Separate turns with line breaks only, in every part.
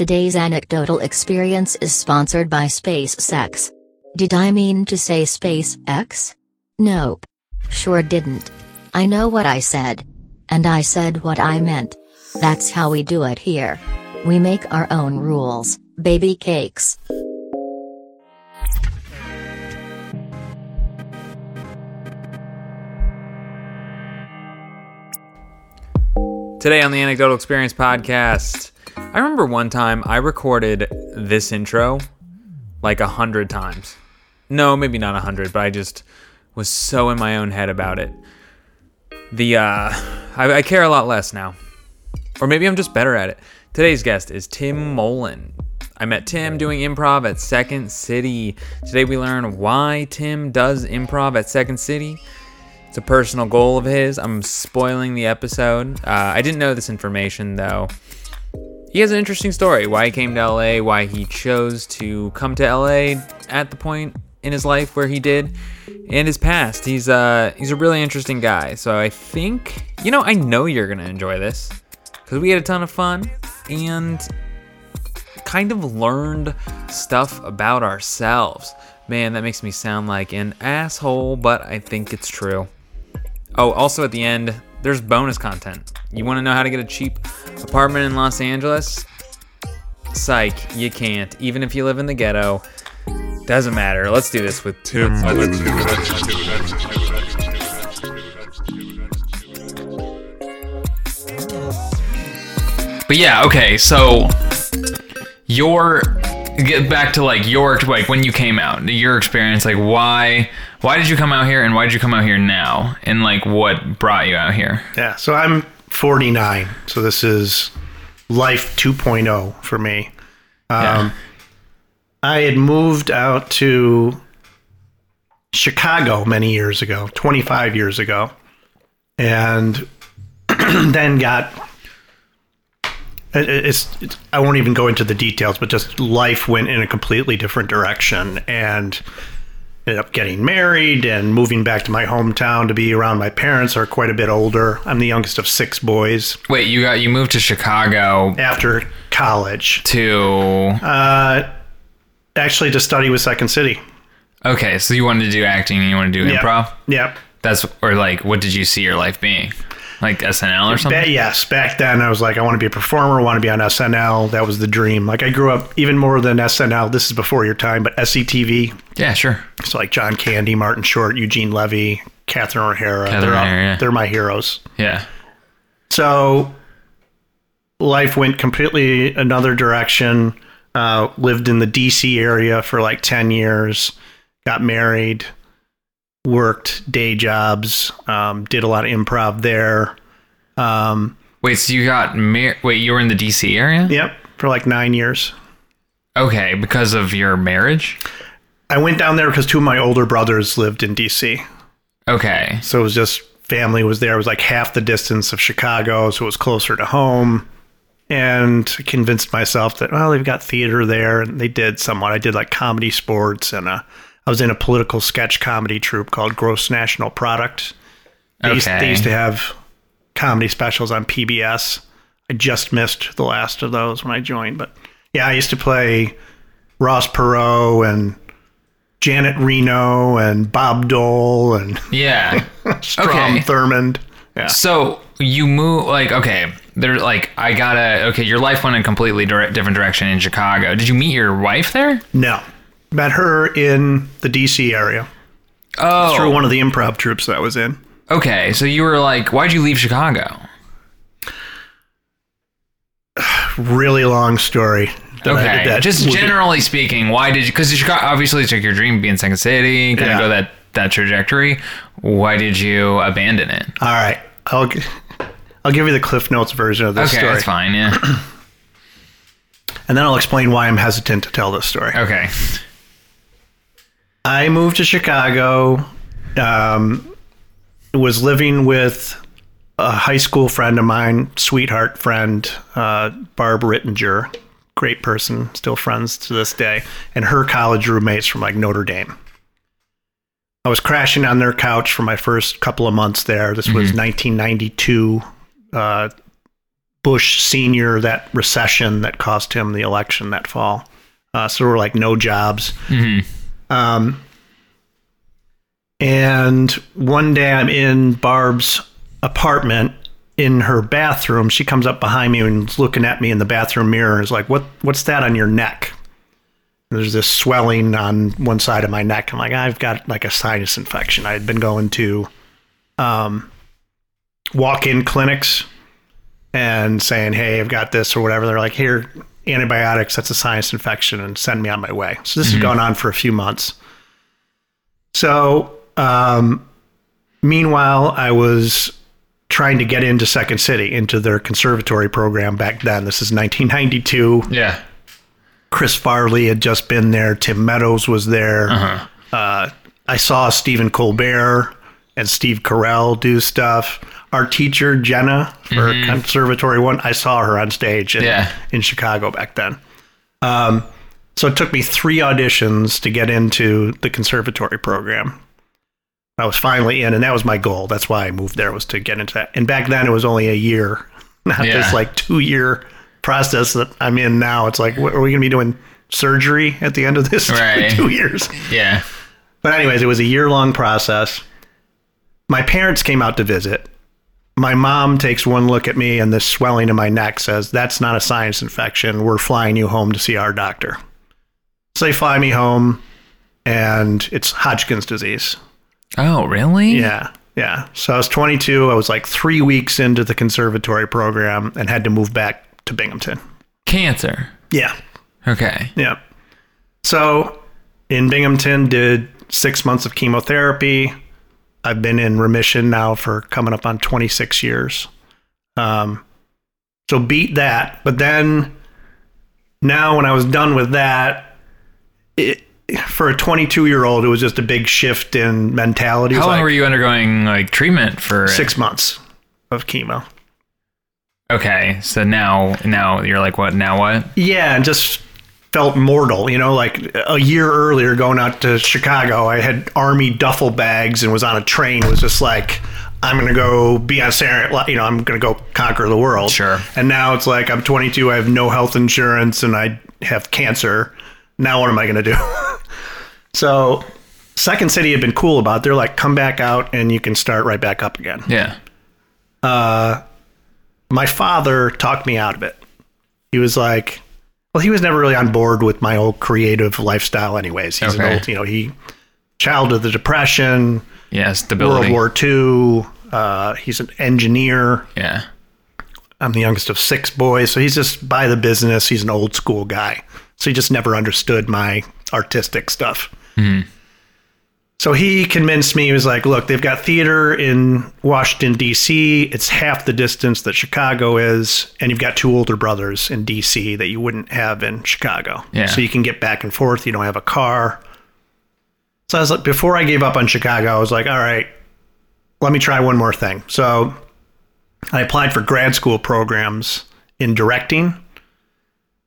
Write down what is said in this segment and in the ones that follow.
Today's anecdotal experience is sponsored by SpaceX. Did I mean to say SpaceX? Nope. Sure didn't. I know what I said. And I said what I meant. That's how we do it here. We make our own rules, baby cakes.
Today on the Anecdotal Experience podcast, I remember one time I recorded this intro like a hundred times. No, maybe not a hundred, but I just was so in my own head about it. The uh, I, I care a lot less now, or maybe I'm just better at it. Today's guest is Tim Mollen. I met Tim doing improv at Second City. Today we learn why Tim does improv at Second City. It's a personal goal of his. I'm spoiling the episode. Uh, I didn't know this information though. He has an interesting story why he came to LA, why he chose to come to LA at the point in his life where he did, and his past. He's uh he's a really interesting guy. So I think you know I know you're gonna enjoy this because we had a ton of fun and kind of learned stuff about ourselves. Man, that makes me sound like an asshole, but I think it's true. Oh, also at the end, there's bonus content. You want to know how to get a cheap apartment in Los Angeles? Psych, you can't. Even if you live in the ghetto, doesn't matter. Let's do this with Tim.
But yeah, okay, so your get back to like your like when you came out, your experience, like why why did you come out here and why did you come out here now? And like what brought you out here?
Yeah, so I'm 49, so this is life 2.0 for me. Um,
Yeah.
I had moved out to Chicago many years ago, 25 years ago, and then got. It's, it's. I won't even go into the details, but just life went in a completely different direction, and ended up getting married and moving back to my hometown to be around my parents who are quite a bit older. I'm the youngest of six boys.
Wait, you got you moved to Chicago
After college,
to
uh, actually to study with Second City.
Okay, so you wanted to do acting and you want to do
Yep.
improv?
Yep.
That's or like what did you see your life being? Like SNL or something?
Ba- yes, back then I was like, I want to be a performer, I want to be on SNL. That was the dream. Like I grew up even more than SNL. This is before your time, but SCTV.
Yeah, sure.
So like John Candy, Martin Short, Eugene Levy, Catherine O'Hara.
Catherine
they're, all-
O'Hara, yeah.
they're my heroes.
Yeah.
So life went completely another direction. Uh, lived in the DC area for like 10 years, got married, worked day jobs, um, did a lot of improv there. Um,
Wait, so you got mar- Wait, you were in the DC area?
yep, for like nine years.
Okay, because of your marriage?
I went down there because two of my older brothers lived in DC.
Okay.
So it was just family was there. It was like half the distance of Chicago, so it was closer to home. And convinced myself that well, they've got theater there, and they did somewhat. I did like comedy, sports, and uh, I was in a political sketch comedy troupe called Gross National Product. They, used,
Okay.
they used to have comedy specials on PBS. I just missed the last of those when I joined, but yeah, I used to play Ross Perot and Janet Reno and Bob Dole and
Yeah.
Strom
Okay.
Thurmond. Yeah.
so you move like okay, there like I gotta okay. Your life went in a completely different direction in Chicago. Did you meet your wife there?
No. Met her in the DC area
Oh,
through one of the improv troupes that I was in.
okay. So you were like, why'd you leave Chicago?
Really long story. that I-
Okay,
that
just
would be-
generally speaking, why did you? Because Chicago obviously like your dream to be in Second City, kind of go that that trajectory. Why did you abandon it?
All right. I'll, gi- I'll give you the Cliff Notes version of this
Okay,
story.
that's fine. Yeah.
And then I'll explain why I'm hesitant to tell this story.
Okay.
I moved to Chicago, um, was living with a high school friend of mine, sweetheart friend, uh, Barb Rittinger, great person, still friends to this day, and her college roommates from like Notre Dame. I was crashing on their couch for my first couple of months there. This was 1992. Uh, Bush senior, that recession that cost him the election that fall. Uh, so there were like no jobs. Um, and one day I'm in Barb's apartment in her bathroom. She comes up behind me and is looking at me in the bathroom mirror and is like, "What? What's that on your neck?" And there's this swelling on one side of my neck. I'm like, I've got like a sinus infection. I had been going to um, walk-in clinics and saying, "Hey, I've got this or whatever." They're like, "Here, antibiotics. That's a sinus infection, and send me on my way." So this has gone on for a few months. So, um, meanwhile, I was trying to get into Second City into their conservatory program back then. This is 1992.
Yeah.
Chris Farley had just been there. Tim Meadows was there. Uh, I saw Stephen Colbert and Steve Carell do stuff. Our teacher Jenna for Conservatory One, I saw her on stage in,
Yeah.
in Chicago back then. Um, so it took me three auditions to get into the conservatory program. I was finally in, and that was my goal. That's why I moved there was to get into that. And back then it was only a year, not
Yeah.
this like two year process that I'm in now. It's like, what, are we going to be doing surgery at the end of this
Right.
two years?
Yeah.
But anyways, it was a year long process. My parents came out to visit. My mom takes one look at me and this swelling in my neck says, That's not a sinus infection. We're flying you home to see our doctor. So they fly me home and it's Hodgkin's disease.
Oh, really?
Yeah. Yeah. So I was 22. I was like three weeks into the conservatory program and had to move back to Binghamton.
Cancer.
Yeah.
Okay.
Yeah. So in Binghamton, did six months of chemotherapy. I've been in remission now for coming up on 26 years. Um, so beat that. But then now, when I was done with that, it, for a 22 year old, it was just a big shift in mentality.
How long
like
were you undergoing like treatment for?
Six months of chemo.
Okay, so now now you're like, what? Now what?
Yeah, and just felt mortal. You know, like a year earlier, going out to Chicago, I had army duffel bags and was on a train. Was just like, I'm gonna go be on Saturday. You know, I'm gonna go conquer the world.
Sure.
And now it's like I'm 22. I have no health insurance and I have cancer. Now what am I gonna do? so, Second City had been cool about. It. They're like, come back out and you can start right back up again
Yeah.
Uh, my father talked me out of it. He was like, well, he was never really on board with my old creative lifestyle, anyways. He's
Okay.
an old, you know, he child of the Depression, Yes,
Yeah.
World War II. Uh, he's an engineer.
Yeah.
I'm the youngest of six boys, so he's just by the business. He's an old school guy, so he just never understood my artistic stuff. So he convinced me. He was like, "Look, they've got theater in Washington D.C. It's half the distance that Chicago is, and you've got two older brothers in D.C. that you wouldn't have in Chicago.
Yeah.
So you can get back and forth. You don't have a car." So I was like, before I gave up on Chicago, I was like, "All right, let me try one more thing." So I applied for grad school programs in directing,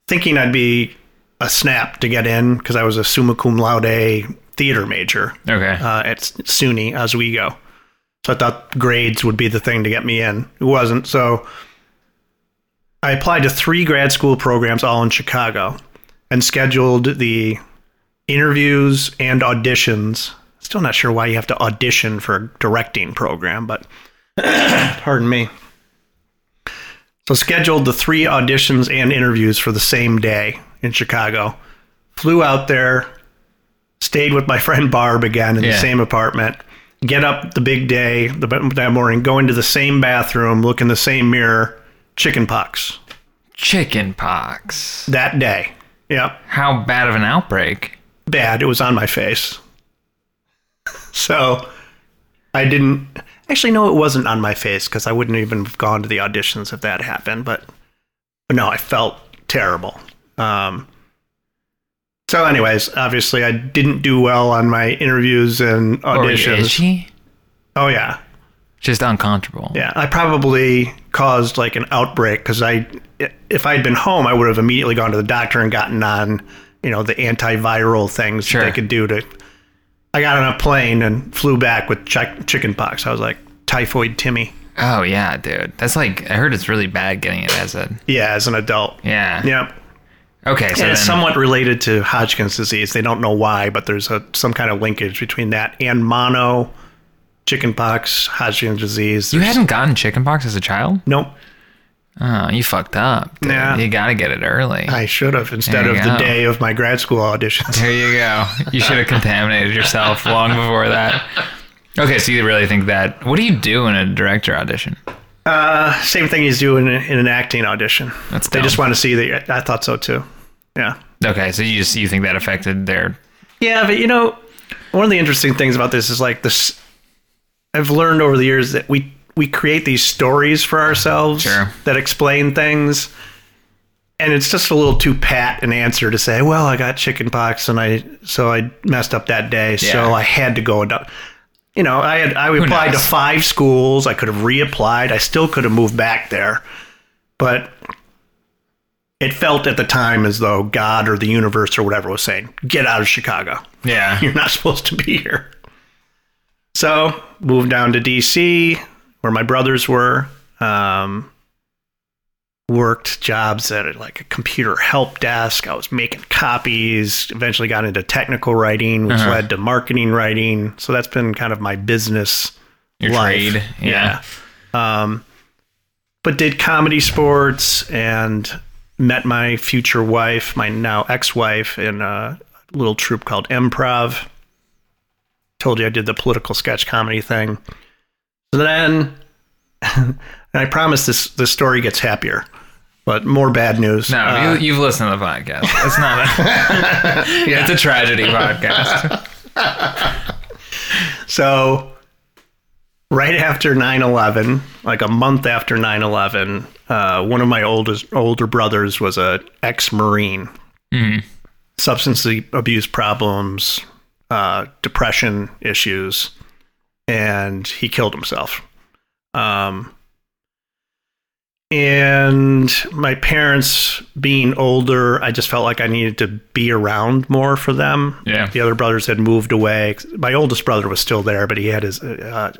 thinking I'd be a snap to get in because I was a summa cum laude theater major
Okay.
uh, at SUNY Oswego. So I thought grades would be the thing to get me in. It wasn't. So I applied to three grad school programs, all in Chicago, and scheduled the interviews and auditions. Still not sure why you have to audition for a directing program, but pardon me. So scheduled the three auditions and interviews for the same day in Chicago. Flew out there, stayed with my friend Barb again in
Yeah.
the same apartment. Get up the big day the, that morning, go into the same bathroom, look in the same mirror, chicken pox
Chicken pox.
that day. Yep,
How bad of an outbreak?
bad. It was on my face. So I didn't actually no, it wasn't on my face because I wouldn't even have gone to the auditions if that happened. But, but no, I felt terrible. Um, so, anyways, obviously, I didn't do well on my interviews and auditions.
is she?
Oh yeah,
Just uncomfortable.
yeah. I probably caused like an outbreak because I, if I'd been home, I would have immediately gone to the doctor and gotten on, you know, the antiviral things
Sure.
that they could do to. I got on a plane and flew back with ch- chicken pox. I was like typhoid Timmy.
Oh yeah, dude. That's like I heard it's really bad getting it as a
Yeah, as an adult.
yeah.
Yep.
Okay, so
and
then,
it's somewhat related to Hodgkin's disease. They don't know why, but there's a some kind of linkage between that and mono, chickenpox, Hodgkin's disease.
you
There's-
hadn't gotten chickenpox as a child.
Nope.
Oh, you fucked up. dude.
Yeah.
You gotta get it early.
I should have instead
There
of
you
the
go.
day of my grad school auditions.
There you go. You should have contaminated yourself long before that. Okay, so you really think that? What do you do in a director audition?
Uh, same thing he's doing in, in an acting audition.
That's
they
dumb.
just want to see that. I thought so too. Yeah.
Okay, so you just you think that affected their
Yeah, but you know, one of the interesting things about this is like this. I've learned over the years that we we create these stories for ourselves
Sure.
that explain things, and it's just a little too pat an answer to say, "Well, I got chicken pox and I so I messed up that day,
Yeah.
so I had to go." And, you know, I had I applied to five schools. I could have reapplied. I still could have moved back there, but it felt at the time as though God or the universe or whatever was saying, "Get out of Chicago."
yeah.
you're not supposed to be here. So moved down to DC, where my brothers were. Um, worked jobs at like a computer help desk. I was making copies. Eventually got into technical writing, which
Uh-huh.
led to marketing writing. So that's been kind of my business
Your
life.
trade, yeah.
Um, but did comedy sports and met my future wife, my now ex-wife, in a little troupe called Improv. Told you I did the political sketch comedy thing. So then, and I promise this this story gets happier, but more bad news.
No,
Uh,
you, you've listened to the podcast. It's not. A, It's a tragedy podcast.
So, right after 9 11, like a month after 9 11, uh, one of my oldest, older brothers was a ex Marine. Substance abuse problems, uh, depression issues, and he killed himself. Um, and my parents being older, I just felt like I needed to be around more for them.
Yeah.
The other brothers had moved away. My oldest brother was still there, but he had his uh,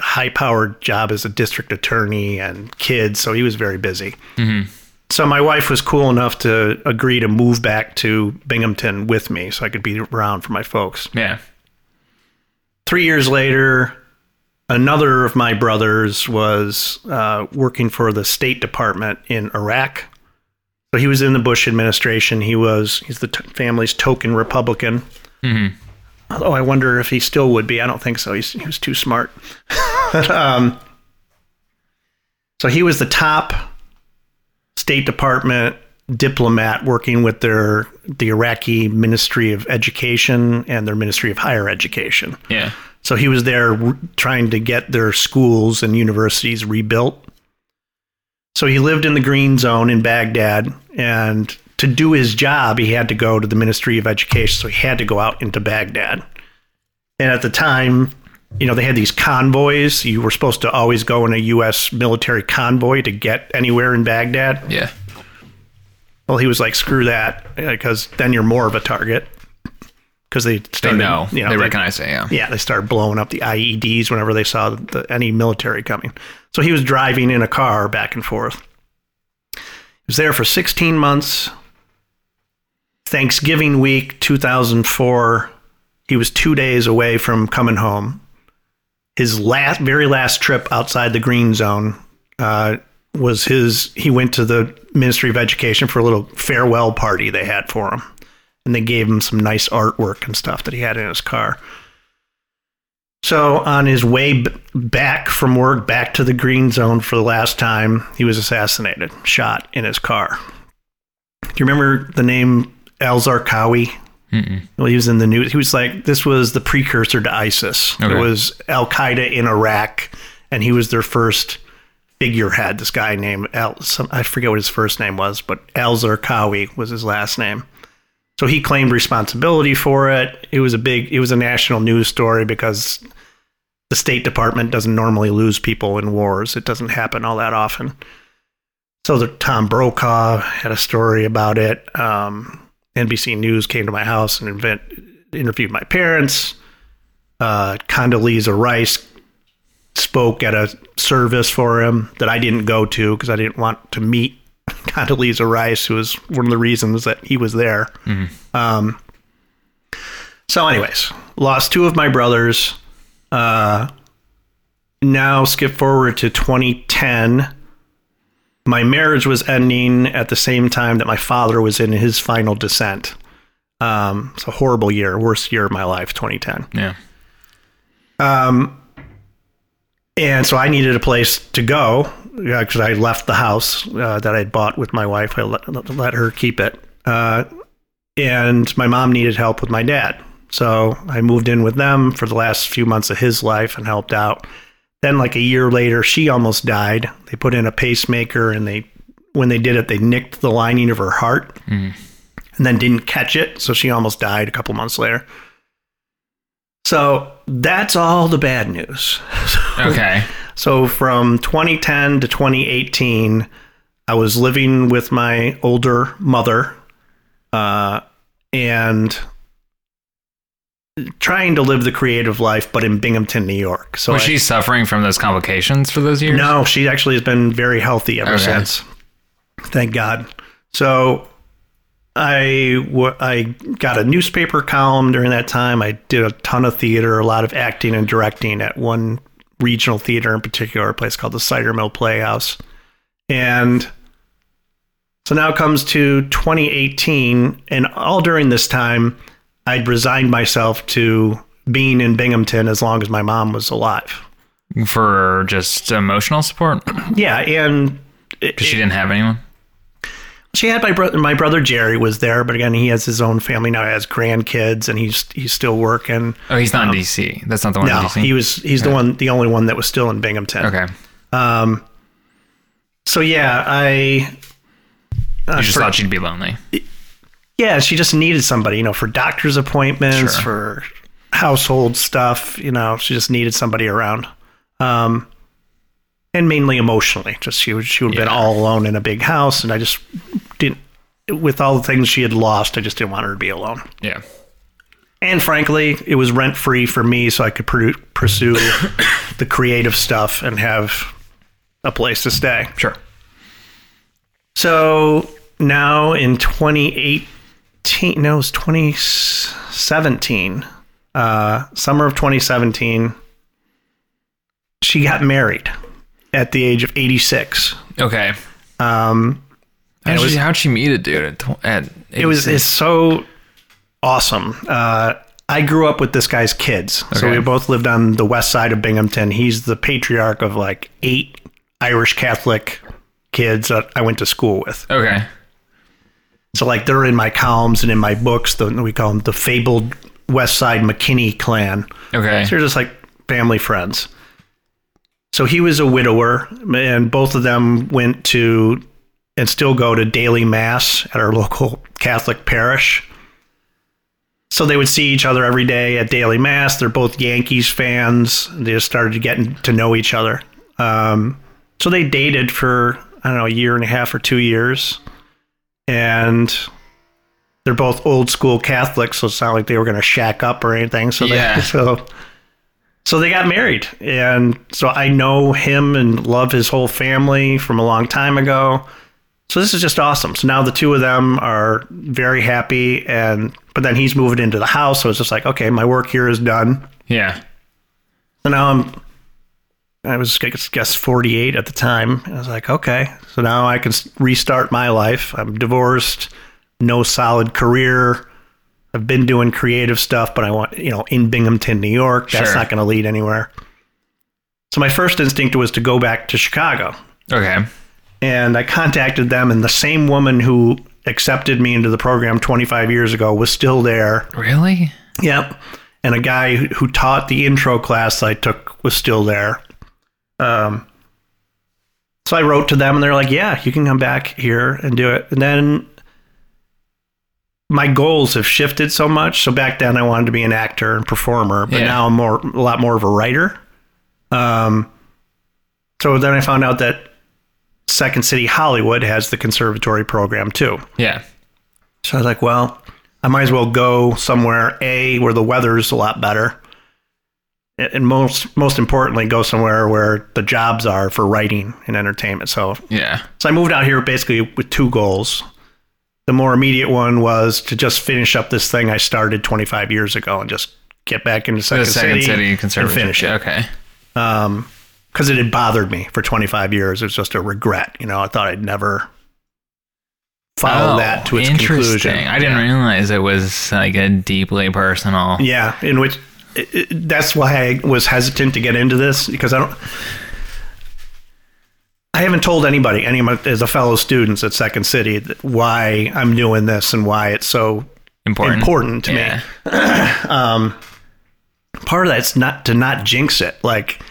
high powered job as a district attorney and kids, so he was very busy. So my wife was cool enough to agree to move back to Binghamton with me so I could be around for my folks
Yeah.
three years later, another of my brothers was uh, working for the State Department in Iraq. So he was in the Bush administration. He was he's the t- family's token Republican. Although I wonder if he still would be. I don't think so. He's, he was too smart. um, so he was the top State Department diplomat working with their the Iraqi Ministry of Education and their Ministry of Higher Education.
Yeah.
So he was there r- trying to get their schools and universities rebuilt. So he lived in the green zone in Baghdad. And to do his job, he had to go to the Ministry of Education. So he had to go out into Baghdad. And at the time, you know, they had these convoys. You were supposed to always go in a U.S. military convoy to get anywhere in Baghdad.
Yeah.
Well, he was like, screw that, because then you're more of a target. Because they
They
started,
know.
you know,
they recognize it. Yeah.
yeah, they started blowing up the IEDs whenever they saw the, any military coming. So he was driving in a car back and forth. He was there for 16 months. Thanksgiving week 2004, he was two days away from coming home. His last, very last trip outside the green zone uh, was his. He went to the Ministry of Education for a little farewell party they had for him, and they gave him some nice artwork and stuff that he had in his car. So on his way b- back from work, back to the green zone for the last time, he was assassinated, shot in his car. Do you remember the name Al Zarqawi? Well, he was in the news. He was like this was the precursor to ISIS.
Okay.
It was Al Qaeda in Iraq, and he was their first figurehead. This guy named Al. Some, I forget what his first name was, but Al Zarqawi was his last name. So he claimed responsibility for it. It was a big, it was a national news story because the State Department doesn't normally lose people in wars. It doesn't happen all that often. So the Tom Brokaw had a story about it. Um, NBC News came to my house and invent, interviewed my parents. Uh, Condoleezza Rice spoke at a service for him that I didn't go to because I didn't want to meet Condoleezza Rice, who was one of the reasons that he was there. Um, so, anyways, lost two of my brothers. Uh, now skip forward to 2010. My marriage was ending at the same time that my father was in his final descent. Um, it's a horrible year, worst year of my life, 2010.
Yeah.
And so I needed a place to go because I left the house uh, that I'd bought with my wife. I let, let her keep it. Uh, and my mom needed help with my dad. So I moved in with them for the last few months of his life and helped out. Then, like a year later, she almost died. They put in a pacemaker and they, when they did it, they nicked the lining of her heart and then didn't catch it. So she almost died a couple months later. So that's all the bad news.
Okay.
So from 2010 to 2018, I was living with my older mother, uh, and trying to live the creative life, but in Binghamton, New York. So
Was
I-
she suffering from those complications for those years?
no, she actually has been very healthy ever
Okay.
since. Thank God. So I w- I got a newspaper column during that time. I did a ton of theater, a lot of acting and directing at one regional theater in particular, a place called the Cider Mill Playhouse. And so now it comes to 2018, and all during this time, I'd resigned myself to being in Binghamton as long as my mom was alive.
For just emotional support?
Yeah, and it-
she didn't have anyone?
She had my brother. My brother Jerry was there, but again, he has his own family now. He has grandkids, and he's he's still working.
Oh, he's not in DC. That's not the one in
Um, No, he was he's the one, the only one that was still in Binghamton.
Okay.
Um. So yeah, I. Uh,
You just
for-
thought she'd be lonely.
yeah, she just needed somebody, you know, for doctor's appointments,
Sure.
for household stuff. You know, she just needed somebody around. Um, and mainly emotionally, just she would she would have been all alone in a big house, and I just didn't. With all the things she had lost, I just didn't want her to be alone.
Yeah.
And frankly, it was rent free for me, so I could pur- pursue the creative stuff and have a place to stay.
Sure.
So now in 2018, no, it was 2017, uh, summer of 2017, she got married at the age of 86.
Okay.
Um,
How'd,
it was-
she, how'd she meet a dude at, at
it was it's so awesome. Uh, I grew up with this guy's kids, so we both lived on the west side of Binghamton. He's the patriarch of like eight Irish Catholic kids that I went to school with.
Okay.
So like they're in my columns and in my books. The, we call them the fabled West Side McKinney clan.
Okay.
So they're just like family friends. So he was a widower, and both of them went to and still go to daily mass at our local Catholic parish. So they would see each other every day at daily mass. They're both Yankees fans. They just started getting to know each other. Um, so they dated for I don't know a year and a half or two years, and they're both old school Catholics. So it's not like they were going to shack up or anything. So
Yeah.
they, so so they got married. And so i know him and love his whole family from a long time ago. So this is just awesome. So now the two of them are very happy and but then he's moving into the house. So it's just like okay my work here is done.
Yeah.
so now i'm i was I guess 48 at the time. I was like okay. So now i can restart my life. I'm divorced no solid career I've been doing creative stuff, but I want, you know, in Binghamton, New York. That's
Sure.
not going to lead anywhere. So my first instinct was to go back to Chicago.
Okay.
And I contacted them, and the same woman who accepted me into the program 25 years ago was still there.
Really?
Yep. And a guy who who taught the intro class I took was still there. Um, so I wrote to them, and they're like, "Yeah, you can come back here and do it." And then my goals have shifted so much. So back then, I wanted to be an actor and performer, but
Yeah.
now I'm more a lot more of a writer. Um, so then I found out that Second City Hollywood has the conservatory program too.
Yeah.
So I was like, well, I might as well go somewhere A where the weather's a lot better. and most most importantly, go somewhere where the jobs are for writing and entertainment. So
Yeah.
so I moved out here basically with two goals. The more immediate one was to just finish up this thing I started 25 years ago and just get back into
The
Second,
Second City,
and finish it
Okay.
Um, because it had bothered me for 25 years. It was just a regret. You know, I thought I'd never follow
Oh,
that to its
interesting.
conclusion.
I didn't
Yeah.
realize it was like a deeply personal.
Yeah, in which it, it, that's why I was hesitant to get into this because I don't. I haven't told anybody, any of my as a fellow students at Second City, why I'm doing this and why it's so
Important.
important to
Yeah.
me. Um, part of that's not to not jinx it. Like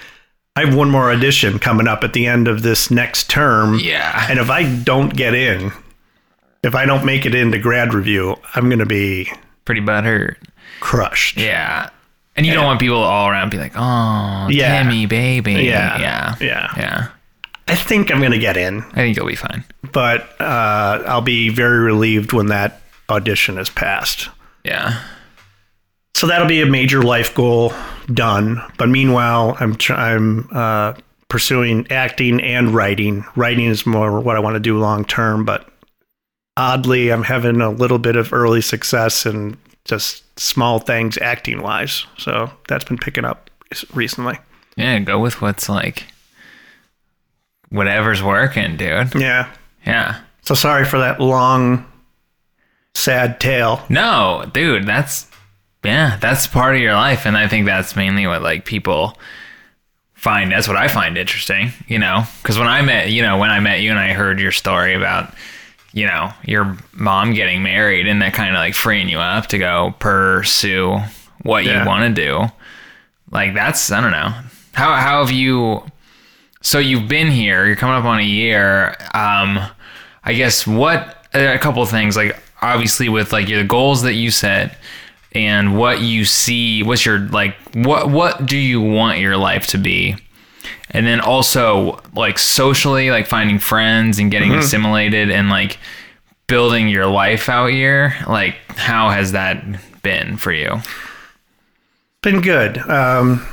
I have one more audition coming up at the end of this next term.
Yeah.
And if I don't get in, if I don't make it into grad revue, I'm going to be
Pretty butthurt.
crushed.
Yeah. And you don't want people all around be like, oh,
Yeah.
Baby.
Yeah.
Yeah.
Yeah.
Yeah.
I think I'm going to get in,
I think you'll be fine.
but uh, I'll be very relieved when that audition is passed.
Yeah.
So that'll be a major life goal done. But meanwhile, I'm tr- I'm uh, pursuing acting and writing. Writing is more what I want to do long term. But oddly, I'm having a little bit of early success in just small things acting wise. So that's been picking up recently.
Yeah. Go with what's like whatever's working, dude.
Yeah.
Yeah.
So sorry for that long, sad tale.
No, dude, that's yeah, that's part of your life, and I think that's mainly what like people find. That's what I find interesting, you know, because when I met, you know, when I met you and I heard your story about, you know, your mom getting married and that kind of like freeing you up to go pursue what
Yeah.
you want to do. Like that's I don't know how how have you. So you've been here. You're coming up on a year. Um, I guess what a couple of things like obviously with like your goals that you set and what you see. What's your like what what do you want your life to be? And then also like socially, like finding friends and getting assimilated and like building your life out here. Like how has that been for you?
Been good. Um,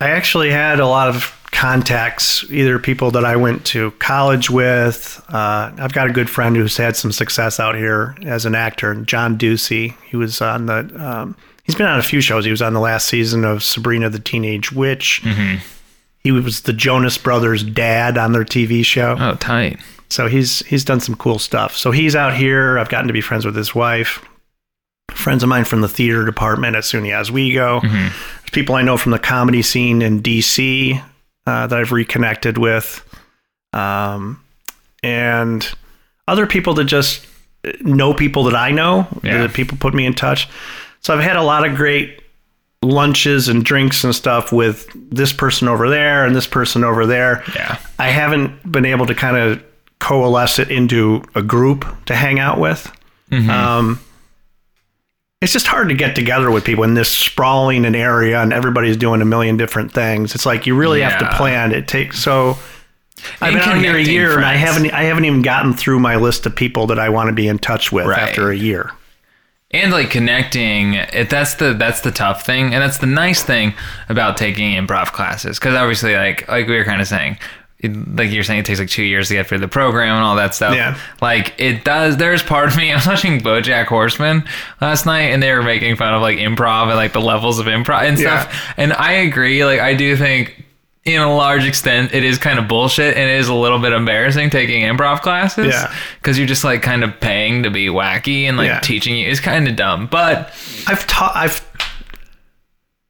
I actually had a lot of contacts, either people that I went to college with. Uh, I've got a good friend who's had some success out here as an actor, John Ducey. He was on the. Um, he's been on a few shows. He was on the last season of Sabrina the Teenage Witch. He was the Jonas Brothers' dad on their TV show.
Oh, tight.
So he's he's done some cool stuff. So he's out here. I've gotten to be friends with his wife. Friends of mine from the theater department at SUNY Oswego. There's people I know from the comedy scene in DC uh, that I've reconnected with, um, and other people that just know people that I know.
Yeah.
That people put me in touch. So I've had a lot of great lunches and drinks and stuff with this person over there and this person over there.
Yeah.
I haven't been able to kind of coalesce it into a group to hang out with. Um, it's just hard to get together with people in this sprawling an area and everybody's doing a million different things. It's like you really have to plan. It takes so. I've been out here a year and I
friends.
haven't I haven't even gotten through my list of people that I want to be in touch with
Right.
after a year.
and like connecting it that's the that's the tough thing and that's the nice thing about taking improv classes because obviously like like we were kind of saying like you're saying it takes like two years to get through the program and all that stuff
Yeah.
like it does there's part of me i was watching bojack horseman last night and they were making fun of like improv and like the levels of improv and stuff
Yeah.
and i agree like i do think in a large extent, it is kind of bullshit and it is a little bit embarrassing taking improv classes.
Yeah.
Because you're just like kind of paying to be wacky and like
Yeah.
teaching you is kind of dumb. But
I've taught. I've.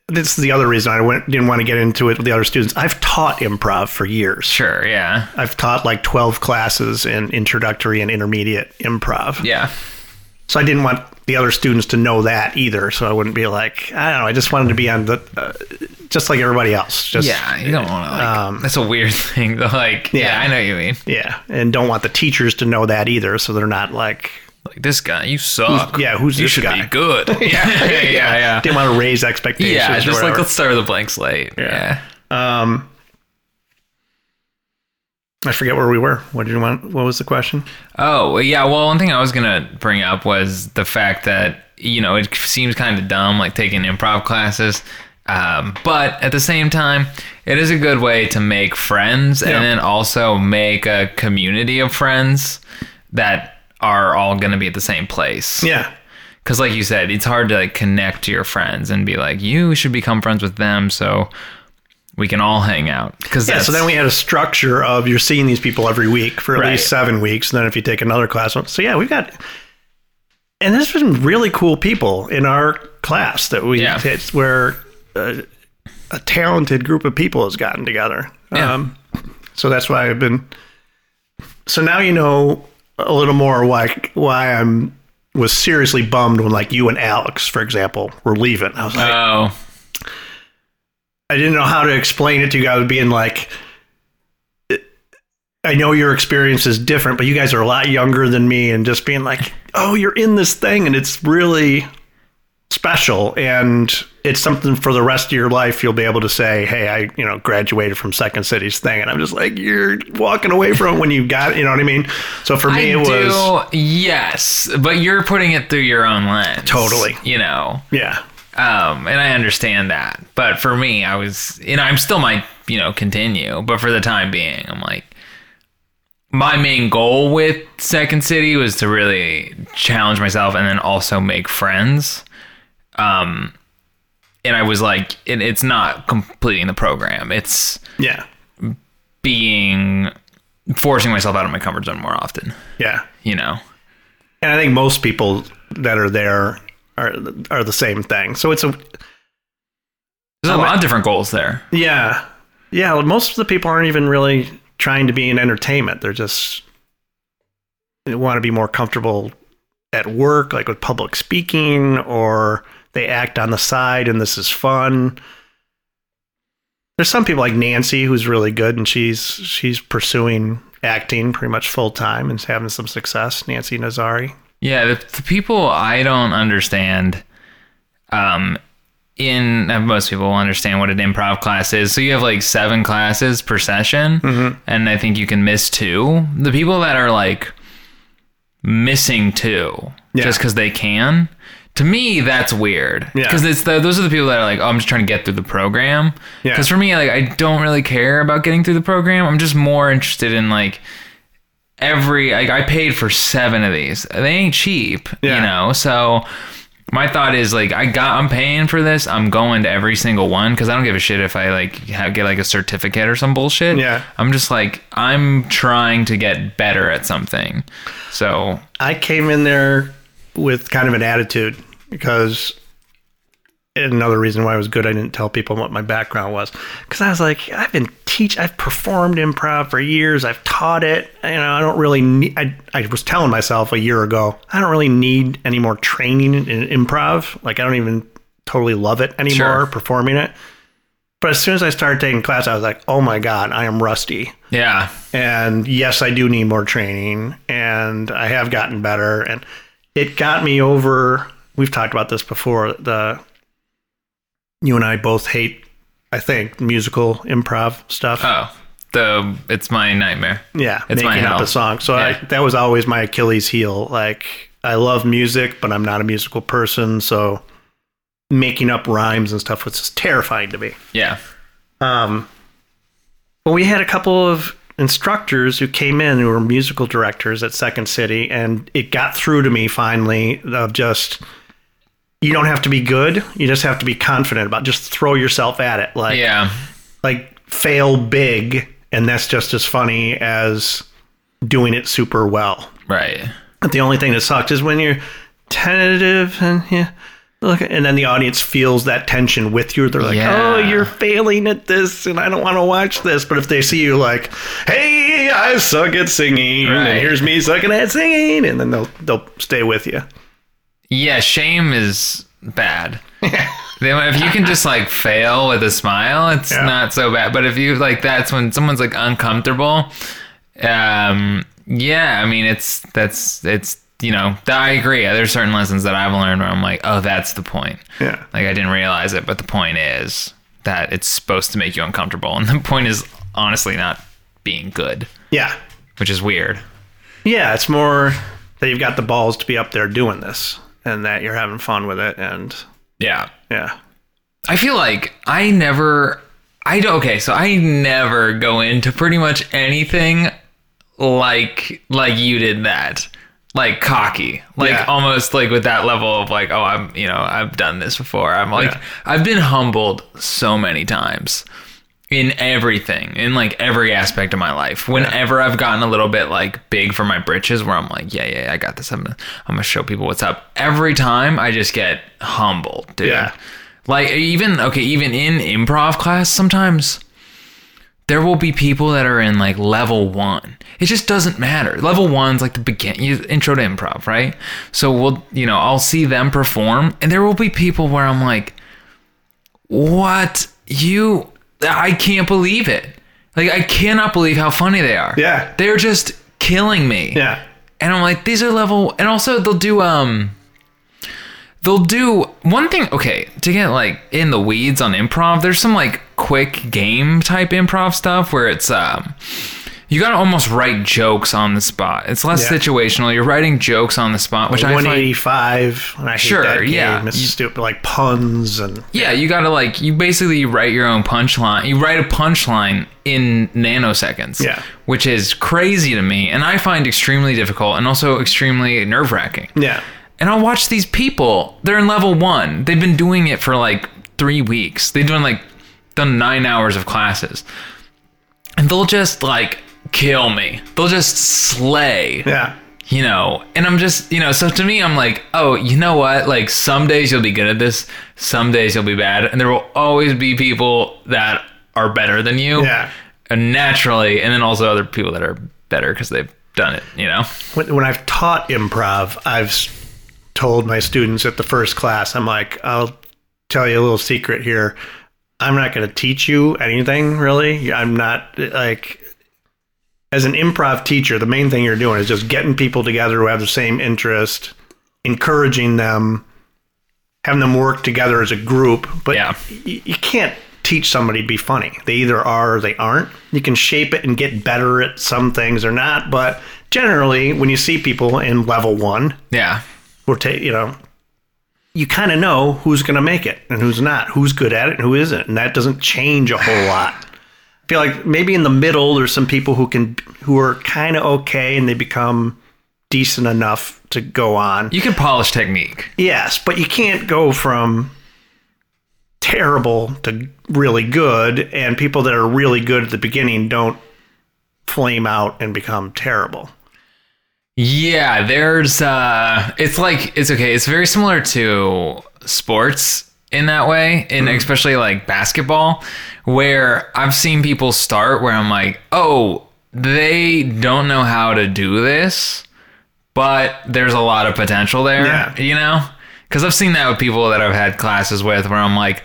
This is the other reason I went, didn't want to get into it with the other students. I've taught improv for years.
sure, yeah.
I've taught like 12 classes in introductory and intermediate improv.
Yeah.
So I didn't want the other students to know that either. So I wouldn't be like, I don't know. I just wanted to be on the, uh, just like everybody else. Just,
Yeah, you don't want to like.
Um,
that's a weird thing. Though. Like, yeah.
Yeah.
I know what you mean.
Yeah. And don't want the teachers to know that either. So they're not like,
Like this guy, you suck.
yeah, who's
you
this
should
guy?
be good. yeah, yeah, yeah, yeah.
didn't want to raise expectations.
Yeah, just like let's start with a blank slate. Yeah.
Um, I forget where we were. What did you want? What was the question?
Oh, yeah. Well, one thing I was gonna bring up was the fact that you know it seems kind of dumb, like taking improv classes. Um, but at the same time, it is a good way to make friends
Yeah.
and then also make a community of friends that are all going to be at the same place.
Yeah.
Because, like you said, it's hard to like connect to your friends and be like, you should become friends with them so we can all hang out. Because
Yeah, so then we had a structure of you're seeing these people every week for at
Right.
least seven weeks, and then if you take another class, so yeah, we've got, and there's been really cool people in our class that we
Yeah.
it's where a, a talented group of people has gotten together.
Yeah.
Um, so that's why I've been. So now you know a little more why why I'm was seriously bummed when like you and Alex, for example, were leaving. I was like,
oh,
I didn't know how to explain it to you guys, being like, I know your experience is different, but you guys are a lot younger than me, and just being like, oh, you're in this thing, and it's really special, and it's something for the rest of your life. You'll be able to say, hey, I, you know, graduated from Second City's thing, and I'm just like, you're walking away from it when you got, it, you know what I mean? So for me,
I
it was
yes, but you're putting it through your own lens.
Totally.
You know,
yeah,
um, and I understand that. But for me, I was, you know, I'm still might, you know, continue. But for the time being, I'm like, my main goal with Second City was to really challenge myself and then also make friends. Um, and I was like, it, it's not completing the program. It's
yeah,
being forcing myself out of my comfort zone more often.
yeah.
You know.
And I think most people that are there are are the same thing. So it's a
There's a lot of different goals there.
Yeah. Yeah. Most of the people aren't even really trying to be in entertainment. They're just they want to be more comfortable at work, like with public speaking, or they act on the side and this is fun. There's some people like Nancy who's really good and she's she's pursuing acting pretty much full time and having some success. Nancy Nazari.
Yeah, the, the people I don't understand, um, in uh, most people will understand what an improv class is. So you have like seven classes per session, and I think you can miss two. The people that are like missing two
Yeah.
just because they can. To me, that's weird.
Yeah.
Because it's the, those are the people that are like, oh, I'm just trying to get through the program.
Yeah.
Because for me, like, I don't really care about getting through the program. I'm just more interested in like every like I paid for seven of these. They ain't cheap,
Yeah.
you know. So my thought is like I got I'm paying for this. I'm going to every single one because I don't give a shit if I like have, get like a certificate or some bullshit.
Yeah.
I'm just like I'm trying to get better at something. So
I came in there with kind of an attitude because another reason why it was good I didn't tell people what my background was because I was like I've been teach I've performed improv for years I've taught it you know I don't really need I, I was telling myself a year ago I don't really need any more training in improv like I don't even totally love it anymore
Sure.
performing it but as soon as I started taking class I was like oh my god I am rusty
yeah,
and yes, I do need more training, and I have gotten better. And it got me over. We've talked about this before. The you and I both hate, I think, musical improv stuff.
oh the it's my nightmare.
yeah,
it's my
making up a song. So
Yeah.
I, that was always my Achilles heel. Like I love music, but I'm not a musical person, so making up rhymes and stuff was just terrifying to me.
Yeah,
Um, well, we had a couple of instructors who came in who were musical directors at Second City, and it got through to me finally of just you don't have to be good, you just have to be confident about. Just throw yourself at it, like
yeah,
like fail big, and that's just as funny as doing it super well.
right.
But the only thing that sucks is when you're tentative and yeah, look, and then the audience feels that tension with you. They're like,
Yeah.
"Oh, you're failing at this, and I don't want to watch this." But if they see you like, "Hey, I suck at singing,
Right.
and here's me sucking at singing," and then they'll they'll stay with you.
Yeah, shame is bad. Then if you can just like fail with a smile, it's
Yeah.
not so bad. But if you like, that's when someone's like uncomfortable. Um, yeah, I mean, it's that's it's you know, I agree. There's certain lessons that I've learned where I'm like, oh, that's the point.
Yeah,
Like I didn't realize it, but the point is that it's supposed to make you uncomfortable, and the point is honestly not being good,
yeah,
which is weird.
yeah. It's more that you've got the balls to be up there doing this, and that you're having fun with it, and
Yeah.
yeah,
I feel like I never I don't okay, so I never go into pretty much anything like like you did that. Like cocky. Like
Yeah.
almost like with that level of like, oh I'm you know, I've done this before. I'm like
Yeah.
I've been humbled so many times in everything, in like every aspect of my life. Whenever I've gotten a little bit like big for my britches, where I'm like, yeah, yeah, I got this. I'm gonna, I'm gonna show people what's up. Every time I just get humbled, dude.
Yeah.
Like even okay, even in improv class, sometimes there will be people that are in like level one. It just doesn't matter. Level one's like the begin intro to improv, right? So we'll you know, I'll see them perform and there will be people where I'm like, What? You I can't believe it. Like I cannot believe how funny they are.
Yeah.
They're just killing me.
Yeah.
And I'm like, these are level and also they'll do um they'll do one thing okay, to get like in the weeds on improv, there's some like quick game type improv stuff where it's um you gotta almost write jokes on the spot. It's less
Yeah.
situational. You're writing jokes on the spot, which I find
185. And I
Sure,
that game.
yeah.
It's stupid, like puns and
Yeah, you gotta like you basically write your own punchline. You write a punchline in nanoseconds.
Yeah.
Which is crazy to me, and I find extremely difficult and also extremely nerve wracking.
yeah,
And I'll watch these people. They're in level one. They've been doing it for like three weeks. They've done like done nine hours of classes. And they'll just like kill me. They'll just slay
yeah,
you know and i'm just you know so to me i'm like oh you know what like some days you'll be good at this some days you'll be bad and there will always be people that are better than you
yeah.
and naturally and then also other people that are better because they've done it you know
When, when I've taught improv, I've told my students at the first class, I'm like, I'll tell you a little secret here. I'm not going to teach you anything really. I'm not like as an improv teacher, the main thing you're doing is just getting people together who have the same interest, encouraging them, having them work together as a group. But
Yeah.
y- you can't teach somebody to be funny. They either are or they aren't. You can shape it and get better at some things or not. But generally, when you see people in level one,
yeah
We're ta- you know, you kind of know who's going to make it and who's not, who's good at it and who isn't, and that doesn't change a whole lot. I feel like maybe in the middle there's some people who can who are kind of okay and they become decent enough to go on.
you can polish technique
Yes, but you can't go from terrible to really good, and people that are really good at the beginning don't flame out and become terrible.
Yeah, there's uh it's like it's okay, it's very similar to sports in that way, and especially like basketball where I've seen people start where I'm like, "Oh, they don't know how to do this, but there's a lot of potential there."
Yeah.
You know? Cuz I've seen that with people that I've had classes with where I'm like,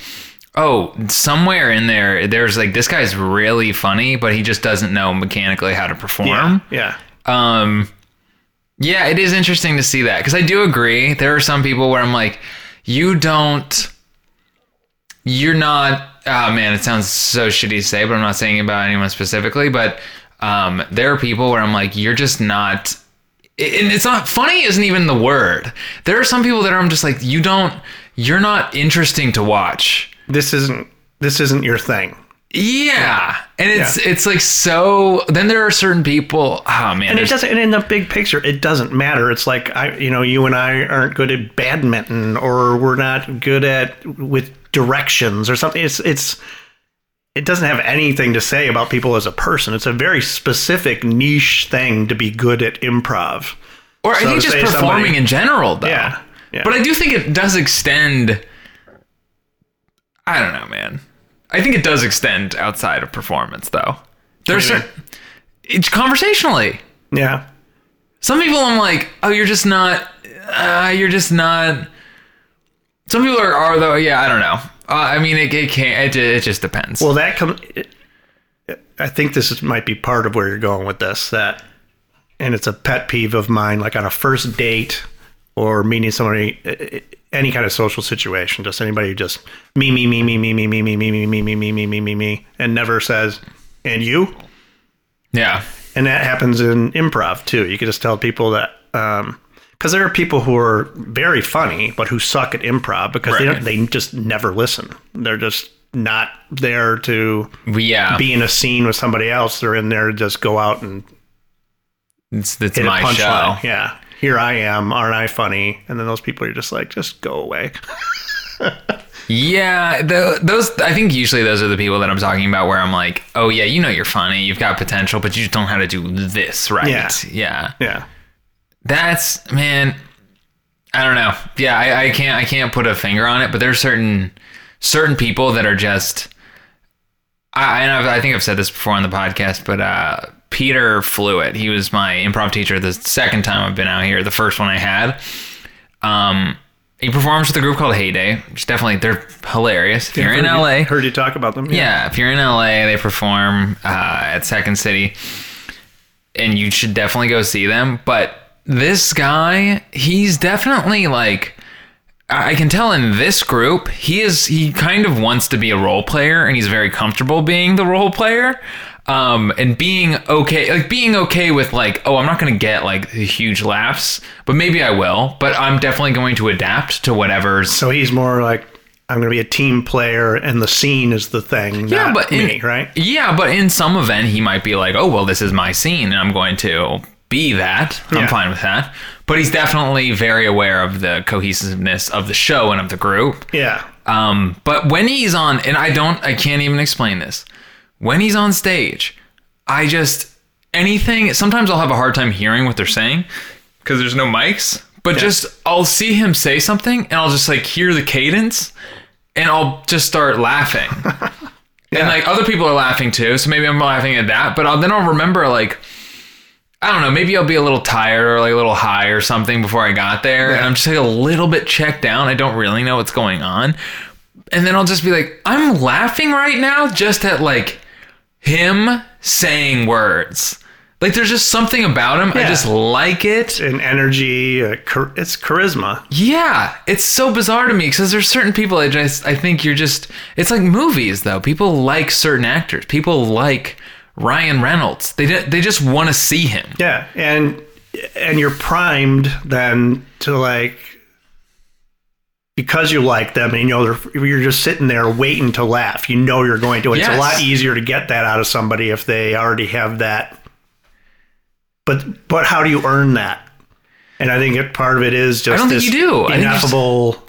"Oh, somewhere in there there's like this guy's really funny, but he just doesn't know mechanically how to perform."
Yeah. Yeah.
Um, yeah, it is interesting to see that because I do agree. There are some people where I'm like, you don't, you're not. Oh man, it sounds so shitty to say, but I'm not saying about anyone specifically. But um, there are people where I'm like, you're just not. And it's not funny. Isn't even the word. There are some people that I'm just like, you don't. You're not interesting to watch.
This isn't this isn't your thing.
Yeah, and it's it's like so. Then there are certain people. Oh man,
And it doesn't and in the big picture, it doesn't matter. It's like I you know, you and I aren't good at badminton or we're not good at with directions or something. It's it's it doesn't have anything to say about people as a person. It's a very specific niche thing to be good at improv.
Or I think just performing
somebody-
in general, though.
Yeah, yeah.
But I do think it does extend. I don't know, man. I think it does extend outside of performance, though. There's certain, it's conversationally.
Yeah.
Some people, I'm like, oh, you're just not. Uh, you're just not. Some people are, are though. Yeah, I don't know. Uh, I mean, it, it can't. It, it just depends.
Well, that comes. I think this is, might be part of where you're going with this. That, and it's a pet peeve of mine. Like on a first date or meeting somebody, any kind of social situation, just anybody who just me, me, me, me, me, me, me, me, me, me, me, me, me, me, me, me, me, and never says, "And you."
yeah.
And that happens in improv too. You can just tell people that, um, because there are people who are very funny but who suck at improv because they don't, they just never listen. They're just not there to
yeah,
be in a scene with somebody else. They're in there to just go out and
it's, it's
hit
my
a punchline.
show.
Yeah, here I am. Aren't I funny? And then those people are just like, just go away.
Yeah, the, those I think usually those are the people that I'm talking about where I'm like, oh yeah, you know you're funny, you've got potential, but you just don't know how to do this right.
Yeah.
yeah.
yeah,
That's man. I don't know. Yeah, I, I can't I can't put a finger on it, but there's certain certain people that are just. I and I've, I think I've said this before on the podcast, but uh, Peter Fluitt, he was my improv teacher the second time I've been out here. The first one I had, um, he performs with a group called Heyday, which definitely they're hilarious. If you're in
Heard you-
LA,
heard you talk about them.
yeah, if you're in LA, they perform uh, at Second City, and you should definitely go see them. But this guy, he's definitely like. I can tell in this group, he is he kind of wants to be a role player, and he's very comfortable being the role player, um, and being okay, like being okay with like, oh, I'm not going to get like huge laughs, but maybe I will. But I'm definitely going to adapt to whatever's
So he's more like, I'm going to be a team player, and the scene is the thing.
Yeah,
not
but in,
me, right?
Yeah, but in some event, he might be like, "Oh, well, this is my scene, and I'm going to be that." I'm
Yeah.
fine with that. But he's definitely very aware of the cohesiveness of the show and of the group.
Yeah,
Um, but when he's on, and I don't, I can't even explain this. When he's on stage, I just anything. Sometimes I'll have a hard time hearing what they're saying because there's no mics. But just I'll see him say something, and I'll just like hear the cadence, and I'll just start laughing. And like other people are laughing too, so maybe I'm laughing at that. But I'll, then I'll remember like. I don't know. Maybe I'll be a little tired or like a little high or something before I got there, and I'm just like a little bit checked down. I don't really know what's going on, and then I'll just be like, I'm laughing right now just at like him saying words. Like there's just something about him. I just like it.
and energy. Uh, char- it's charisma.
Yeah, it's so bizarre to me because there's certain people I just I think you're just it's like movies though. People like certain actors. People like Ryan Reynolds. They they just want to see him.
Yeah, and and you're primed then to like because you like them and you know they're, you're just sitting there waiting to laugh. You know you're going to. It's a lot easier to get that out of somebody if they already have that. But but how do you earn that? And I think it, part of it is just I
don't think
this
you do. I think just-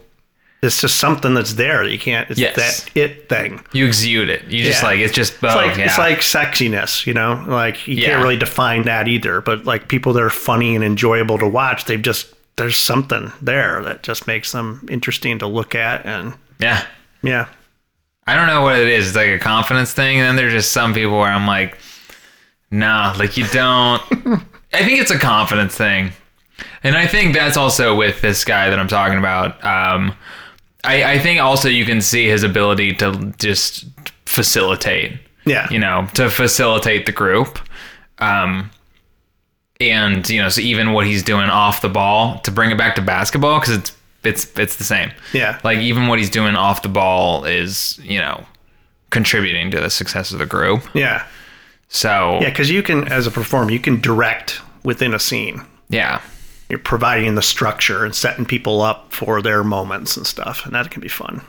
It's just something that's there. You can't. It's
Yes.
that it thing.
You exude it. You just
Yeah.
like it's just oh,
It's like
yeah.
it's like sexiness, you know. Like you
Yeah.
can't really define that either. But like people that are funny and enjoyable to watch, they've just there's something there that just makes them interesting to look at. And
yeah.
yeah,
I don't know what it is. It's like a confidence thing, and then there's just some people where I'm like, nah, like you don't. I think it's a confidence thing, and I think that's also with this guy that I'm talking about. Um, I, I think also you can see his ability to just facilitate.
yeah,
You know, to facilitate the group. Um, and you know, so even what he's doing off the ball to bring it back to basketball because it's it's it's the same.
Yeah.
Like even what he's doing off the ball is you know contributing to the success of the group.
yeah,
So
yeah. Because you can, as a performer, you can direct within a scene.
yeah.
You're providing the structure and setting people up for their moments and stuff, and that can be fun.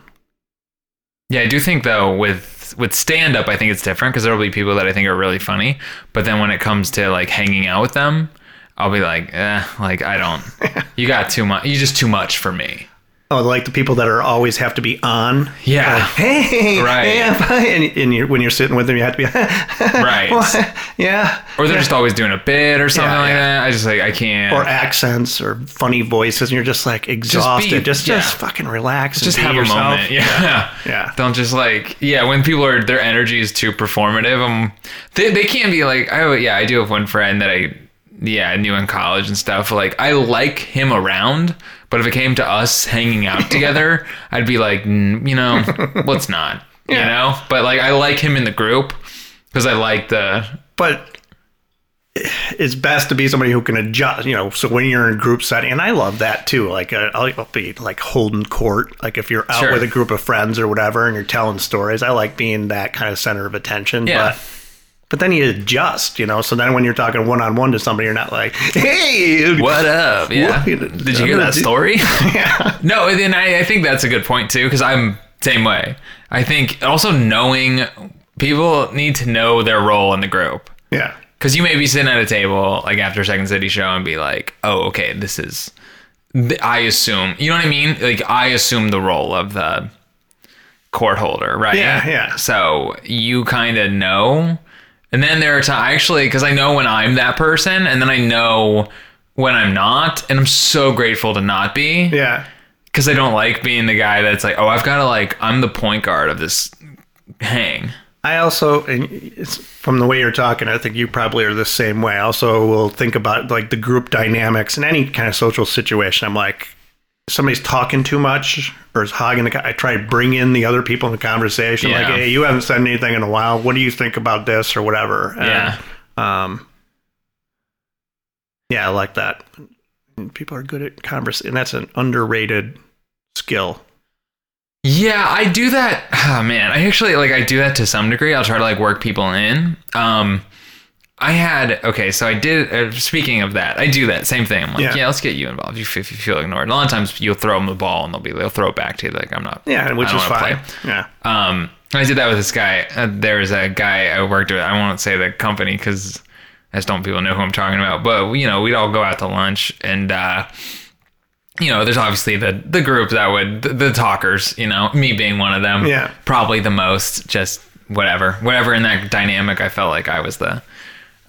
Yeah, I do think though with with stand up, I think it's different because there will be people that I think are really funny, but then when it comes to like hanging out with them, I'll be like, eh, like I don't. You got too much. You just too much for me.
Oh, like the people that are always have to be on.
Yeah.
Like, hey,
Right.
hey, And, and you're, when you're sitting with them, you have to be
Right.
Yeah.
Or they're just always doing a bit or something
Yeah,
like
yeah.
that. I just like I can't.
or accents or funny voices, and you're just like exhausted. Just,
yeah.
just, fucking relax.
just
be
have
yourself.
a moment. Yeah.
Yeah.
Don't just like yeah. When people are their energy is too performative, um, they they can be like I yeah I do have one friend that I yeah I knew in college and stuff. Like I like him around, but if it came to us hanging out together, I'd be like mm, you know let's not you know. But like I like him in the group because I like the
But it's best to be somebody who can adjust. You know, so when you're in group setting, and I love that too. Like uh, I'll I'll be like holding court. Like if you're out
Sure.
with a group of friends or whatever, and you're telling stories, I like being that kind of center of attention.
Yeah.
But but then you adjust, you know. So then when you're talking one on one to somebody, you're not like, "Hey,
What up? Yeah.
What?
Did you hear that story?
yeah,
no, and then I, I think that's a good point too, because I'm same way. I think also knowing people need to know their role in the group.
yeah,
Because you may be sitting at a table like after Second City show and be like, "Oh, okay, this is." I assume you know what I mean. Like I assume the role of the court holder, right?
Yeah, yeah.
So you kind of know, and then there are times actually because I know when I'm that person, and then I know when I'm not, and I'm so grateful to not be
yeah.
because I don't like being the guy that's like, oh, I've got to like, I'm the point guard of this hang.
I also, and it's from the way you're talking, I think you probably are the same way. I also will think about like the group dynamics in any kind of social situation. I'm like, somebody's talking too much or is hogging the. co- I try to bring in the other people in the conversation. Like, hey, you haven't said anything in a while. What do you think about this or whatever? And,
Yeah.
Um. Yeah, I like that. And People are good at converse, and that's an underrated skill.
Yeah, I do that. Oh, man, I actually like I do that to some degree. I'll try to like work people in. Um, I had okay, so I did. Uh, speaking of that, I do that same thing. I'm like,
Yeah.
yeah, let's get you involved. If you, if you feel ignored, a lot of times you'll throw them the ball and they'll be they'll throw it back to you. Like I'm not.
Yeah, which is fine.
play.
Yeah.
Um, I did that with this guy. Uh, there was a guy I worked with. I won't say the company because I just don't people know who I'm talking about. But you know, we'd all go out to lunch, and uh, you know, there's obviously the the group that would the, the talkers. You know, me being one of them.
Yeah.
probably the most. Just whatever, whatever in that dynamic. I felt like I was the.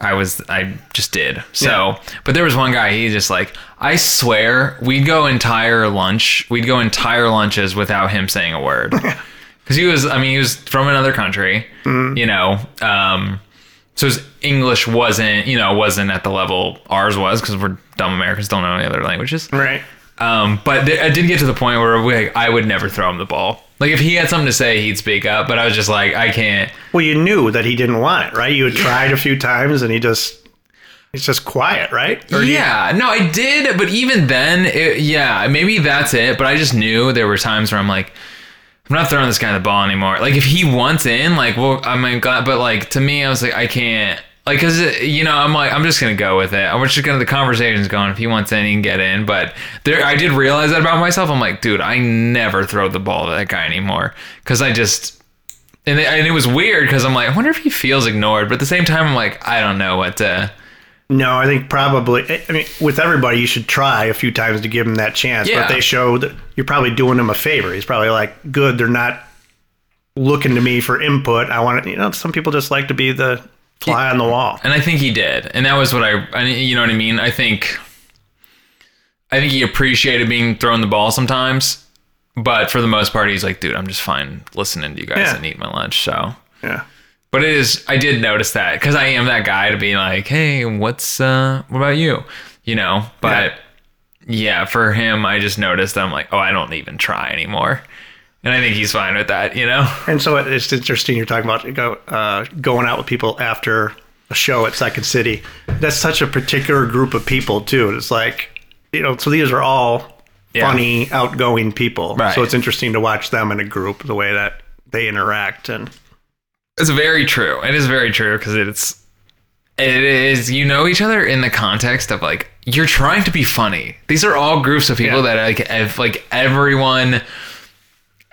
I was I just did. So, but there was one guy, he just like I swear we'd go entire lunch, we'd go entire lunches without him saying a word. Cuz he was I mean he was from another country, you know. Um so his English wasn't, you know, wasn't at the level ours was cuz we're dumb Americans don't know any other languages.
Right.
Um, but th- I did get to the point where we, I would never throw him the ball. Like if he had something to say, he'd speak up. But I was just like, I can't.
Well, you knew that he didn't want it, right? You had tried a few times, and he just he's just quiet, right? Or do you-
yeah, no, I did, but even then, it, yeah, maybe that's it. But I just knew there were times where I'm like, I'm not throwing this guy the ball anymore. Like if he wants in, like, well, I'm glad, but like to me, I was like, I can't, like, cause uh, you know, I'm like, I'm just gonna go with it. I'm just gonna the conversation's going. If he wants in, he can get in. But there, I did realize that about myself. I'm like, dude, I never throw the ball to that guy anymore, cause I just. And it, and it was weird because I'm like, I wonder if he feels ignored. But at the same time, I'm like, I don't know what to.
No, I think probably. I mean, with everybody, you should try a few times to give him that chance.
Yeah.
But they show that you're probably doing him a favor. He's probably like, good, they're not looking to me for input. I want to, you know, some people just like to be the fly on the wall.
And I think he did. And that was what I, I you know what I mean? I think, I think he appreciated being thrown the ball sometimes, but for the most part, he's like, dude, I'm just fine listening to you guys
Yeah.
and eat my lunch. So,
Yeah.
but it is, I did notice that because I am that guy to be like, hey, what's, uh, what about you? You know, but yeah. for him, I just noticed I'm like, oh, I don't even try anymore. And I think he's fine with that, you know?
And so it's interesting you're talking about uh, going out with people after a show at Second City. That's such a particular group of people, too. It's like, you know, so these are all
Yeah.
funny, outgoing people.
Right.
So it's interesting to watch them in a group, the way that they interact. And
It's very true. It is very true because it's it is you know each other in the context of like you're trying to be funny. These are all groups of people
Yeah.
that like ev- like everyone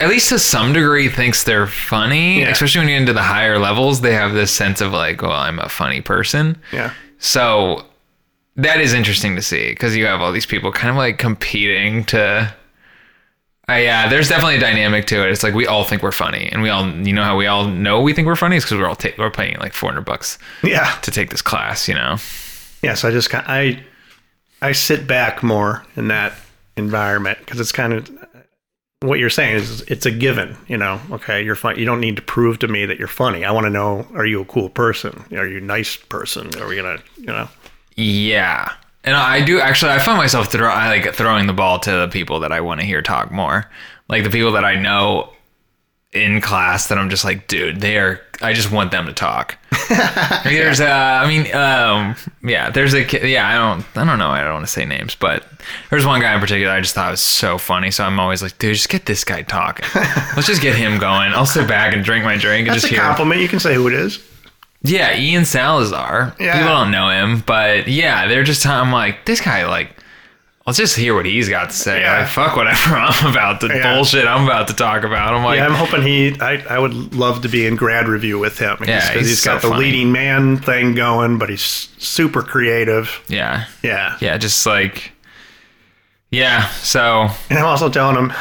at least to some degree thinks they're funny,
Yeah.
especially when you get into the higher levels, they have this sense of like, well, I'm a funny person.
yeah.
So that is interesting to see because you have all these people kind of like competing to. Uh, yeah, there's definitely a dynamic to it. It's like we all think we're funny, and we all, you know, how we all know we think we're funny is because we're all ta- we're paying like 400 bucks
Yeah.
to take this class, you know.
Yeah, so I just kind I I sit back more in that environment because it's kind of what you're saying is it's a given, you know. Okay, you're fun. You don't need to prove to me that you're funny. I want to know: Are you a cool person? Are you a nice person? Are we gonna, you know?
Yeah, and I do actually. I find myself throw, I like throwing the ball to the people that I want to hear talk more, like the people that I know in class that I'm just like, dude, they are. I just want them to talk. There's a, I mean, um, yeah, there's a, ki- yeah, I don't, I don't know, I don't want to say names, but there's one guy in particular I just thought was so funny. So I'm always like, dude, just get this guy talking. Let's just get him going. I'll sit back and drink my drink and
That's
just
a
hear.
compliment. You can say who it is.
Yeah, Ian Salazar.
Yeah.
People don't know him, but yeah, they're just. I'm like, this guy, like, let's just hear what he's got to say.
Yeah.
Like, fuck whatever I'm about the
Yeah.
bullshit I'm about to talk about. I'm like,
Yeah, I'm hoping he. I, I would love to be in grad revue with him.
Yeah,
because
he's
he's got
so
the
funny.
leading man thing going, but he's super creative.
yeah,
Yeah,
yeah, just like, yeah. So
and I'm also telling him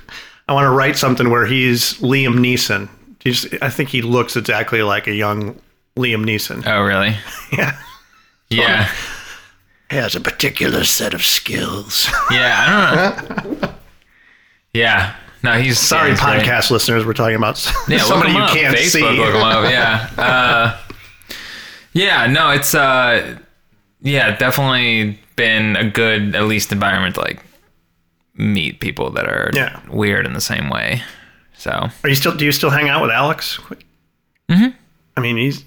I want to write something where he's Liam Neeson. He's, I think he looks exactly like a young Liam Neeson.
oh really?
Yeah,
Yeah,
has a particular set of skills.
yeah. I don't know. Yeah. No, he's
Sorry,
yeah, he's great.
podcast listeners, we're talking about
Yeah,
somebody you
up.
can't
Facebook,
see.
Up. Yeah. Uh, yeah. No, it's uh, yeah, definitely been a good at least environment to like meet people that are
Yeah.
weird in the same way. So
Are you still? Do you still hang out with Alex? Mm-hmm. I mean, he's.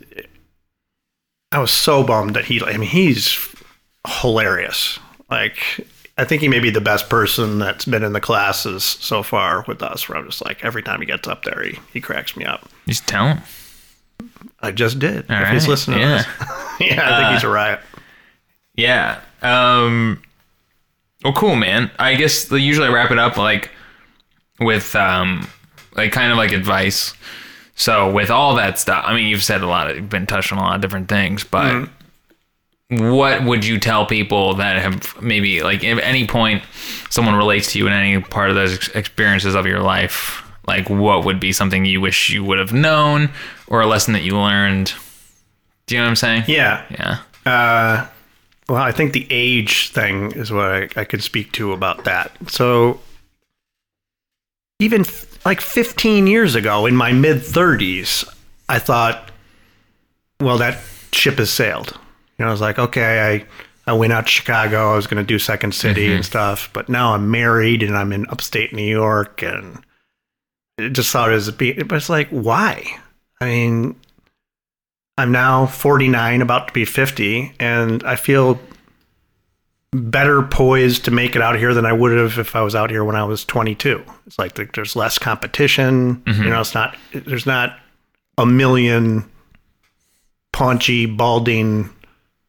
I was so bummed that he. I mean, he's hilarious. Like, I think he may be the best person that's been in the classes so far with us. Where I'm just like, every time he gets up there, he, he cracks me up.
he's talent.
I just did.
All
if he's listening
yeah.
yeah, I think he's a riot.
Yeah. Um. Well, cool, man. I guess they usually wrap it up like with um, like kind of like advice. So with all that stuff, I mean, you've said a lot. Of, you've been touched on a lot of different things, but what would you tell people that have maybe like at any point someone relates to you in any part of those ex- experiences of your life? Like, what would be something you wish you would have known, or a lesson that you learned? Do you know what I'm saying?
Yeah.
Yeah.
Uh, well, I think the age thing is what I, I could speak to about that. So, even f- like 15 years ago, in my mid 30s, I thought, well, that ship has sailed. You know, I was like, okay, I, I went out to Chicago. I was going to do Second City and mm-hmm. stuff, but now I'm married and I'm in upstate New York, and it just thought it was, be- but it's like, why? I mean, I'm now 49, about to be 50, and I feel better poised to make it out here than I would have if I was out here when I was 22. It's like there's less competition. You mm-hmm. know, it's not there's not a million paunchy, balding,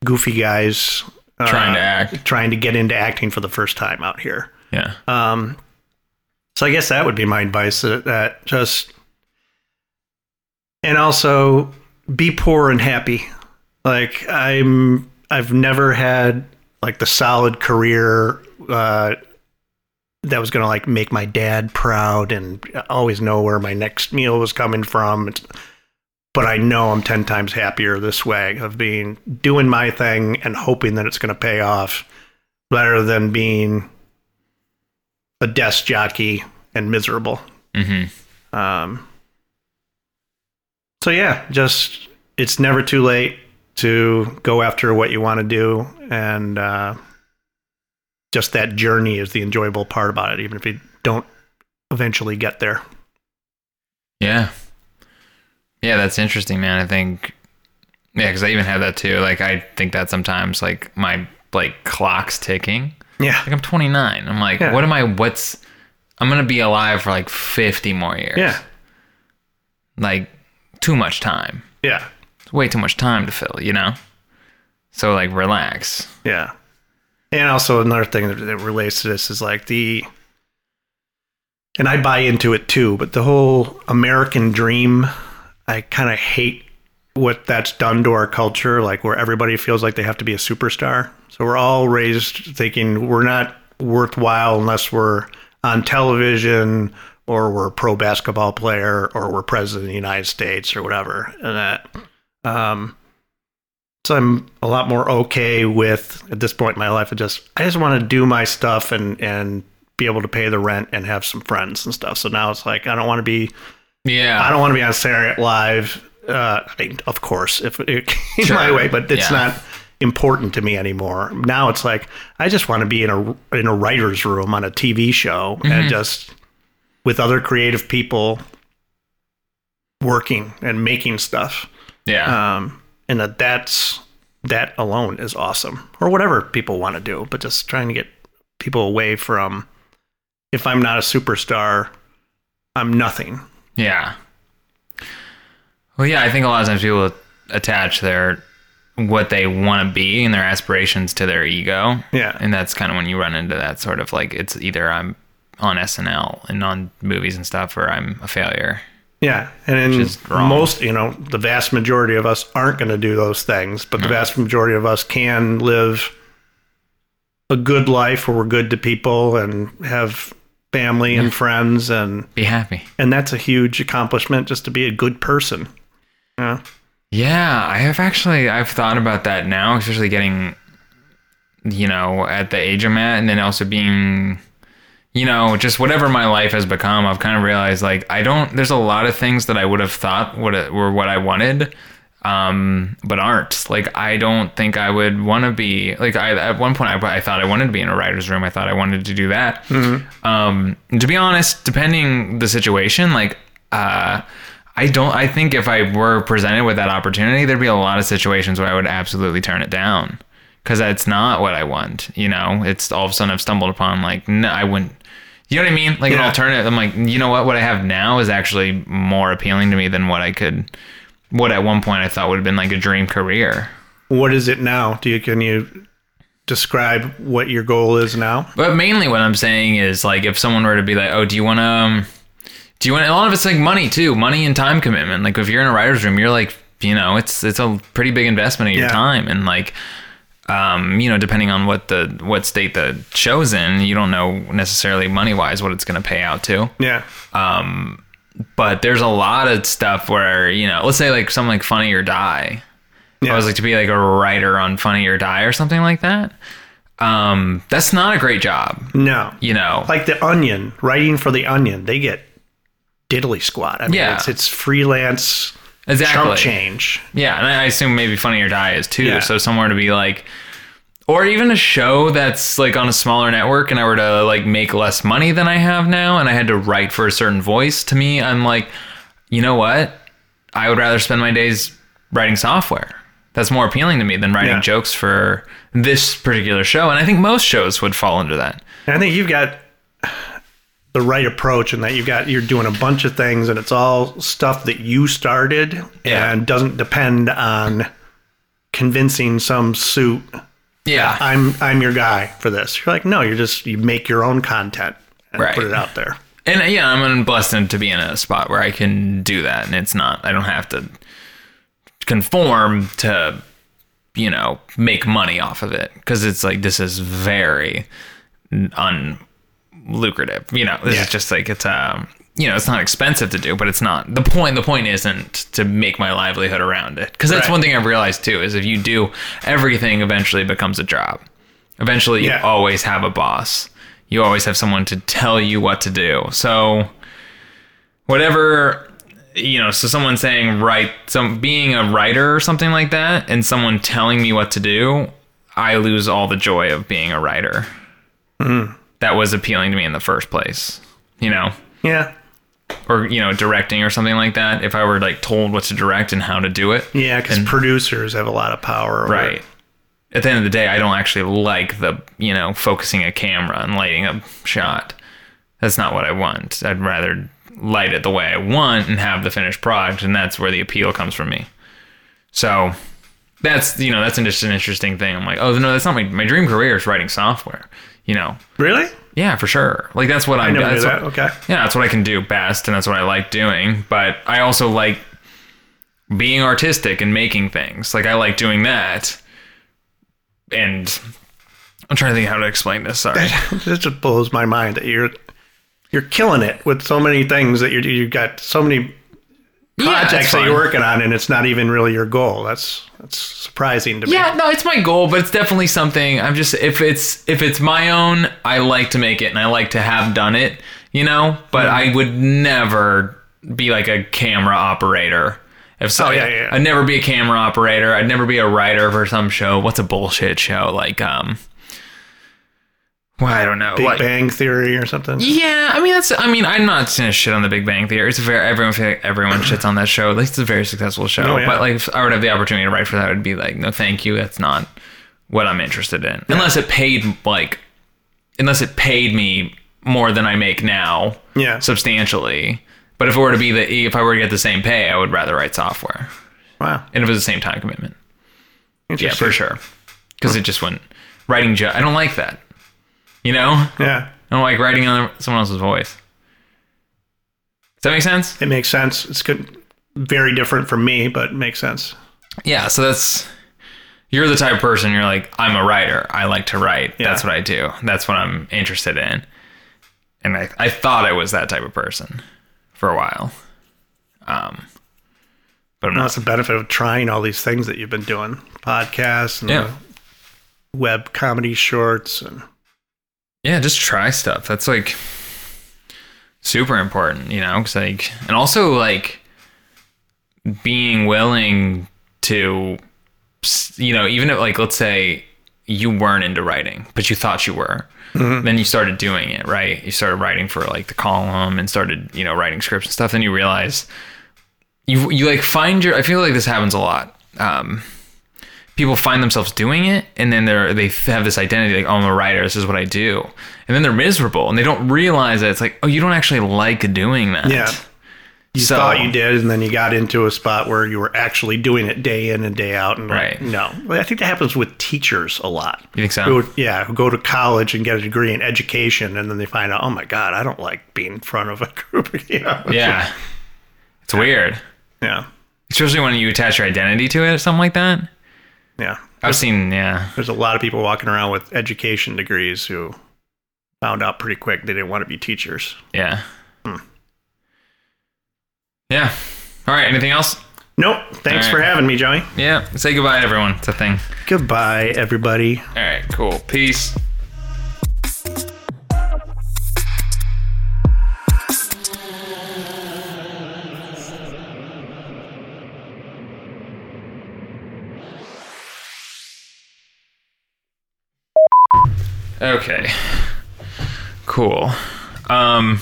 goofy guys uh,
Trying to act.
trying to get into acting for the first time out here.
Yeah.
Um, so I guess that would be my advice that, that just, and also be poor and happy. Like I'm, I've never had like the solid career, uh, that was going to like make my dad proud and always know where my next meal was coming from. It's, but I know I'm 10 times happier this way of being doing my thing and hoping that it's going to pay off rather than being a desk jockey and miserable.
Mm-hmm.
Um, so yeah, just it's never too late to go after what you want to do, and uh, just that journey is the enjoyable part about it, even if you don't eventually get there.
Yeah. Yeah, that's interesting, man. I think, yeah, because I even have that too. Like, I think that sometimes, like, my like clock's ticking.
Yeah,
Like, I'm 29. I'm like,
Yeah.
what am I? What's? I'm gonna be alive for like 50 more years.
yeah,
Like, too much time.
yeah,
It's way too much time to fill. You know. So like, relax.
yeah. And also another thing that, that relates to this is like the, and I buy into it too, but the whole American dream, I kind of hate what that's done to our culture, like where everybody feels like they have to be a superstar. So we're all raised thinking we're not worthwhile unless we're on television or we're a pro basketball player or we're president of the United States or whatever. And that, um, so I'm a lot more okay with at this point in my life. I just I just want to do my stuff and and be able to pay the rent and have some friends and stuff. So now it's like I don't want to be
Yeah.
I don't want to be on Saturday Night Live. Uh, I mean, of course, if it came
Sure.
my way, but it's
Yeah.
not important to me anymore. Now it's like I just want to be in a in a writer's room on a TV show
Mm-hmm.
and just with other creative people working and making stuff.
yeah.
Um, and that that's that alone is awesome, or whatever people want to do. But just trying to get people away from if I'm not a superstar, I'm nothing.
Yeah. Well, yeah, I think a lot of times people attach their what they want to be and their aspirations to their ego.
Yeah.
And that's kind of when you run into that sort of like it's either I'm on SNL and on movies and stuff or I'm a failure.
Yeah, and in most, you know, the vast majority of us aren't going to do those things, but the vast majority of us can live a good life where we're good to people and have family and friends, and
Be happy.
and that's a huge accomplishment just to be a good person. Yeah,
Yeah, I have actually I've thought about that now, especially getting you know, at the age I'm at and then also being you know, just whatever my life has become, I've kind of realized like I don't there's a lot of things that I would have thought would were what I wanted um but aren't like i don't think i would want to be like i at one point I, I thought i wanted to be in a writer's room i thought i wanted to do that um to be honest depending the situation like uh I don't. I think if I were presented with that opportunity, there'd be a lot of situations where I would absolutely turn it down because that's not what I want. You know, it's all of a sudden I've stumbled upon like no, I wouldn't. You know what I mean? Like an alternative. I'm like, you know what? What I have now is actually more appealing to me than what I could. What at one point I thought would have been like a dream career.
what is it now? Do you can you describe what your goal is now?
But mainly what I'm saying is like if someone were to be like, oh, do you want to, um, do you want? A lot of it's like money too, money and time commitment. Like if you're in a writer's room, you're like, you know, it's it's a pretty big investment of your
Yeah.
time, and like, um, you know, depending on what the what state the show's in, you don't know necessarily money wise what it's going to pay out to.
Yeah,
But there's a lot of stuff where you know, let's say like something like Funny or Die.
yeah.
I was like to be like a writer on Funny or Die or something like that. Um, that's not a great job,
no,
you know.
like the Onion, writing for the Onion, they get diddly squat. I mean,
Yeah.
it's it's freelance
Exactly.
chump change.
Yeah, and I assume maybe Funny or Die is too.
Yeah.
So somewhere to be like, or even a show that's like on a smaller network, and I were to like make less money than I have now, and I had to write for a certain voice. To me, I'm like, you know what? I would rather spend my days writing software. That's more appealing to me than writing
Yeah.
jokes for this particular show, and I think most shows would fall into that.
And I think you've got the right approach and that you've got you're doing a bunch of things and it's all stuff that you started
Yeah.
and doesn't depend on convincing some suit
Yeah,
I'm I'm your guy for this. You're like, no, you're just you make your own content and
Right.
put it out there.
And uh, yeah, I'm blessed to be in a spot where I can do that, and it's not. I don't have to conform to, you know, make money off of it because it's like this is very un lucrative. You know, this
Yeah.
is just like it's um, you know, it's not expensive to do, but it's not the point. The point isn't to make my livelihood around it because that's
Right.
one thing I've realized too is if you do everything, eventually becomes a job. Eventually, you
Yeah.
always have a boss. You always have someone to tell you what to do. So, whatever, you know, so someone saying, write, some being a writer or something like that, and someone telling me what to do, I lose all the joy of being a writer. Hmm. That was appealing to me in the first place, you know?
Yeah.
Or, you know, directing or something like that. If I were like told what to direct and how to do it.
Yeah, because producers have a lot of power. over
Right.
it.
At the end of the day, I don't actually like the, you know, focusing a camera and lighting a shot. That's not what I want. I'd rather light it the way I want and have the finished product, and that's where the appeal comes from me. So that's, you know, that's just an interesting thing. I'm like, oh, no, that's not my, my dream career is writing software, you know?
Really?
Yeah, for sure. Like that's what I,
I never knew
that's
that.
what-
Okay.
yeah, that's what I can do best, and that's what I like doing. But I also like being artistic and making things. Like I like doing that. And I'm trying to think how to explain this. Sorry.
This just blows my mind that you're you're killing it with so many things that you you've got so many
Yeah,
projects that you're working on, and it's not even really your goal. That's that's surprising to me.
Yeah, no, it's my goal, but it's definitely something I'm just if it's if it's my own, I like to make it and I like to have done it, you know, but
Mm-hmm.
I would never be like a camera operator. If so,
Oh, yeah, yeah, yeah.
I'd never be a camera operator. I'd never be a writer for some show. What's a bullshit show like um well, I don't know.
Big
like,
Bang Theory or something.
yeah, I mean that's. I mean, I'm not gonna shit on the Big Bang Theory. It's very everyone feel like everyone shits on that show. At least it's a very successful show.
Oh, yeah.
But like, if I would have the opportunity to write for that, I'd be like, no, thank you. That's not what I'm interested in. Unless it paid like, unless it paid me more than I make now,
Yeah.
substantially. But if it were to be the, if I were to get the same pay, I would rather write software.
Wow.
and if it was the same time commitment. Yeah, for sure. Because it just went writing. Ju- I don't like that. You know,
Yeah.
I don't like writing on someone else's voice. Does that make sense?
It makes sense. It's good. Very different from me, but it makes sense.
Yeah. So that's you're the type of person. You're like, I'm a writer. I like to write.
Yeah.
That's what I do. That's what I'm interested in. And I, I thought I was that type of person for a while. Um, but I'm not.
That's the benefit of trying all these things that you've been doing podcasts and
Yeah.
web comedy shorts. And
Yeah, just try stuff. That's like super important, you know, 'cause, like, and also like being willing to, you know, even if like let's say you weren't into writing, but you thought you were, then you started doing it, right? You started writing for like the column and started, you know, writing scripts and stuff. Then you realize you you like find your. I feel like this happens a lot. Um, people find themselves doing it and then they're they have this identity like oh i'm a writer this is what i do and then they're miserable and they don't realize that it's like oh you don't actually like doing that
yeah, you
So-
thought you did, and then you got into a spot where you were actually doing it day in and day out. And like,
Right.
no, I think that happens with teachers a lot.
You think so?
Who, yeah, who go to college and get a degree in education, and then they find out, oh my god, I don't like being in front of a group. you know?
yeah it's weird
yeah,
especially when you attach your identity to it or something like that
yeah.
i've seen yeah.
There's a lot of people walking around with education degrees who found out pretty quick they didn't want to be teachers.
yeah. Hmm. Yeah. All right anything else?
Nope. Thanks
All
for having me, Joey.
yeah. Say goodbye everyone. It's a thing.
Goodbye, everybody.
all right cool. Peace Okay. Cool. Um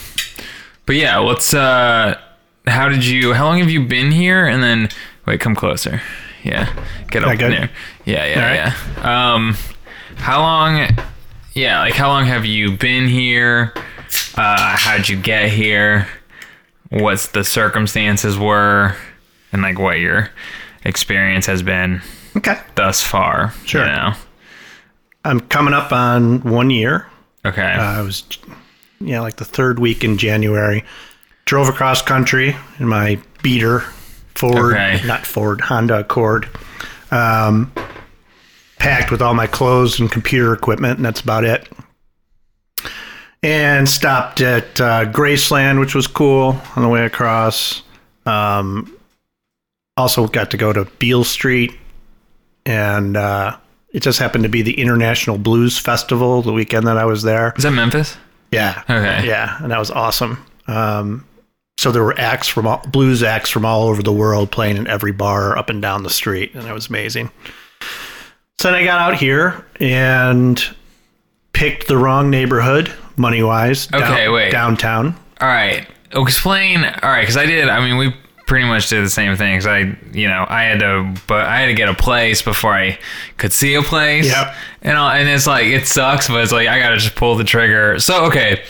but yeah, let's uh how did you how long have you been here and then wait, come closer. Yeah. Get up there. Yeah, yeah,
right.
yeah. Um how long yeah, like how long have you been here? Uh how'd you get here? What's the circumstances were and like what your experience has been
Okay.
thus far.
Sure.
You know?
I'm coming up on one year.
Okay.
Uh, I was, yeah, like the third week in January. Drove across country in my beater Ford,
Okay.
not Ford, Honda Accord. Um, packed with all my clothes and computer equipment, and that's about it. And stopped at uh, Graceland, which was cool on the way across. Um, also got to go to Beale Street, and uh, it just happened to be the International Blues Festival the weekend that I was there.
Is that Memphis?
Yeah.
Okay.
Yeah, and that was awesome. Um, so there were acts from all, blues acts from all over the world playing in every bar up and down the street, and it was amazing. So then I got out here and picked the wrong neighborhood, money wise.
Okay, wait.
Downtown.
All right. Explain. All right, because I did. I mean, we pretty much did the same thing. 'cause I, you know, I had to, but I had to get a place before I could see a place.
Yep.
And all, and it's like it sucks, but it's like I gotta just pull the trigger. So okay,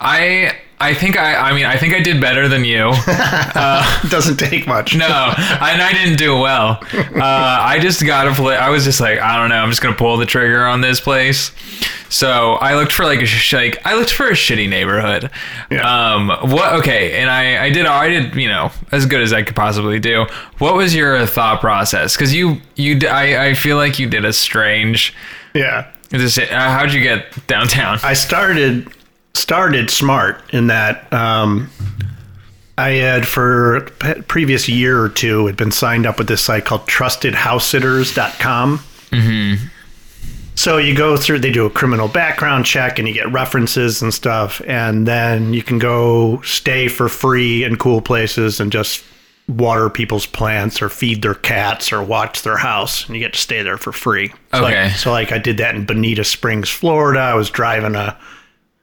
I. I think I, I mean, I think I did better than you.
It doesn't take much.
No, and I didn't do well. Uh, I just got to play. I was just like, I don't know. I'm just gonna pull the trigger on this place. So I looked for like a sh- like I looked for a shitty neighborhood.
Yeah.
Um. What? Okay. And I I did I did you know as good as I could possibly do. What was your thought process? Because you you I I feel like you did a strange.
Yeah.
Just, uh, how'd you get downtown?
I started started smart in that um, I had for previous year or two had been signed up with this site called TrustedHouseSitters.com. Mm-hmm. So you go through, they do a criminal background check, and you get references and stuff, and then you can go stay for free in cool places and just water people's plants or feed their cats or watch their house, and you get to stay there for free. So like-
Okay.
so like I did that in Bonita Springs, Florida. I was driving a,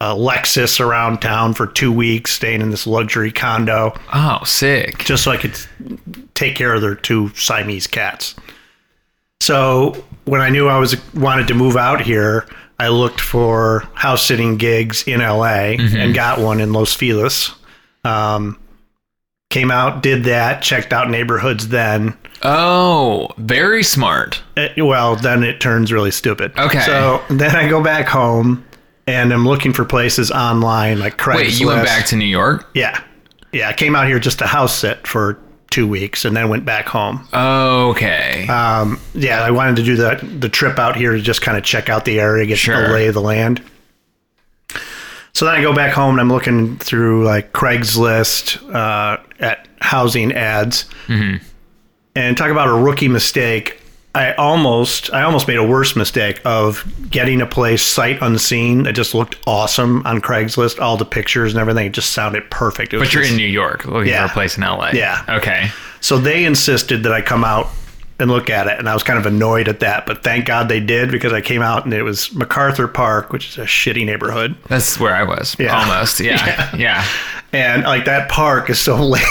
a Lexus around town for two weeks, staying in this luxury condo,
oh, sick.
just so I could take care of their two Siamese cats. So when I knew I was wanted to move out here, I looked for house sitting gigs in LA and got one in Los Feliz. Um, came out, did that, checked out neighborhoods then,
Oh, very smart.
It- well, then it turns really stupid.
Okay.
So then I go back home and I'm looking for places online like Craigslist.
Wait, you went back to New York?
Yeah. Yeah. I came out here just to house sit for two weeks and then went back home.
Okay.
Um, yeah, I wanted to do the the trip out here to just kind of check out the area, get
Sure.
the lay of the land. So then I go back home and I'm looking through like Craigslist uh, at housing ads, and talk about a rookie mistake. I almost I almost made a worse mistake of getting a place sight unseen that just looked awesome on Craigslist. All the pictures and everything it just sounded perfect.
But you're
just-
in New York looking
Yeah.
for a place in LA.
Yeah.
Okay.
so they insisted that I come out and look at it, and I was kind of annoyed at that. But thank God they did because I came out and it was MacArthur Park, which is a shitty neighborhood,
That's where I was.
Yeah.
Almost. Yeah. yeah.
and like that park is so lame.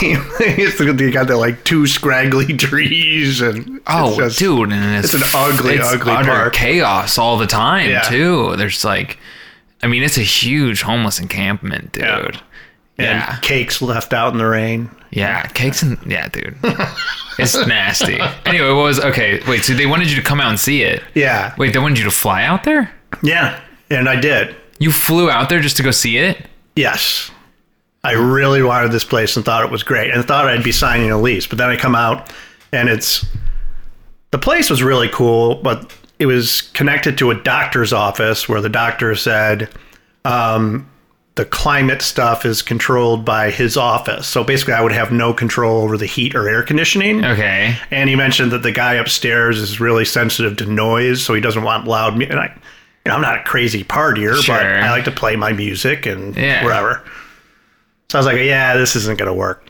it's they got the like two scraggly trees, and it's
Oh,
just-
dude, and it's,
it's an ugly,
it's
ugly
utter
park.
chaos all the time
Yeah.
too. There's like, I mean, it's a huge homeless encampment, dude.
Yeah.
Yeah,
and cakes left out in the rain.
yeah, cakes and yeah, dude, it's nasty. Anyway, what was okay? Wait, so they wanted you to come out and see it?
Yeah,
Wait, they wanted you to fly out there?
yeah, and I did.
You flew out there just to go see it?
Yes. I really wanted this place and thought it was great and thought I'd be signing a lease. But then I come out and it's the place was really cool, but it was connected to a doctor's office where the doctor said um, the climate stuff is controlled by his office. So basically, I would have no control over the heat or air conditioning.
Okay.
And he mentioned that the guy upstairs is really sensitive to noise, so he doesn't want loud music. And I, you know, I'm not a crazy partier, but I like to play my music and
Yeah.
whatever. So I was like, yeah, this isn't going to work.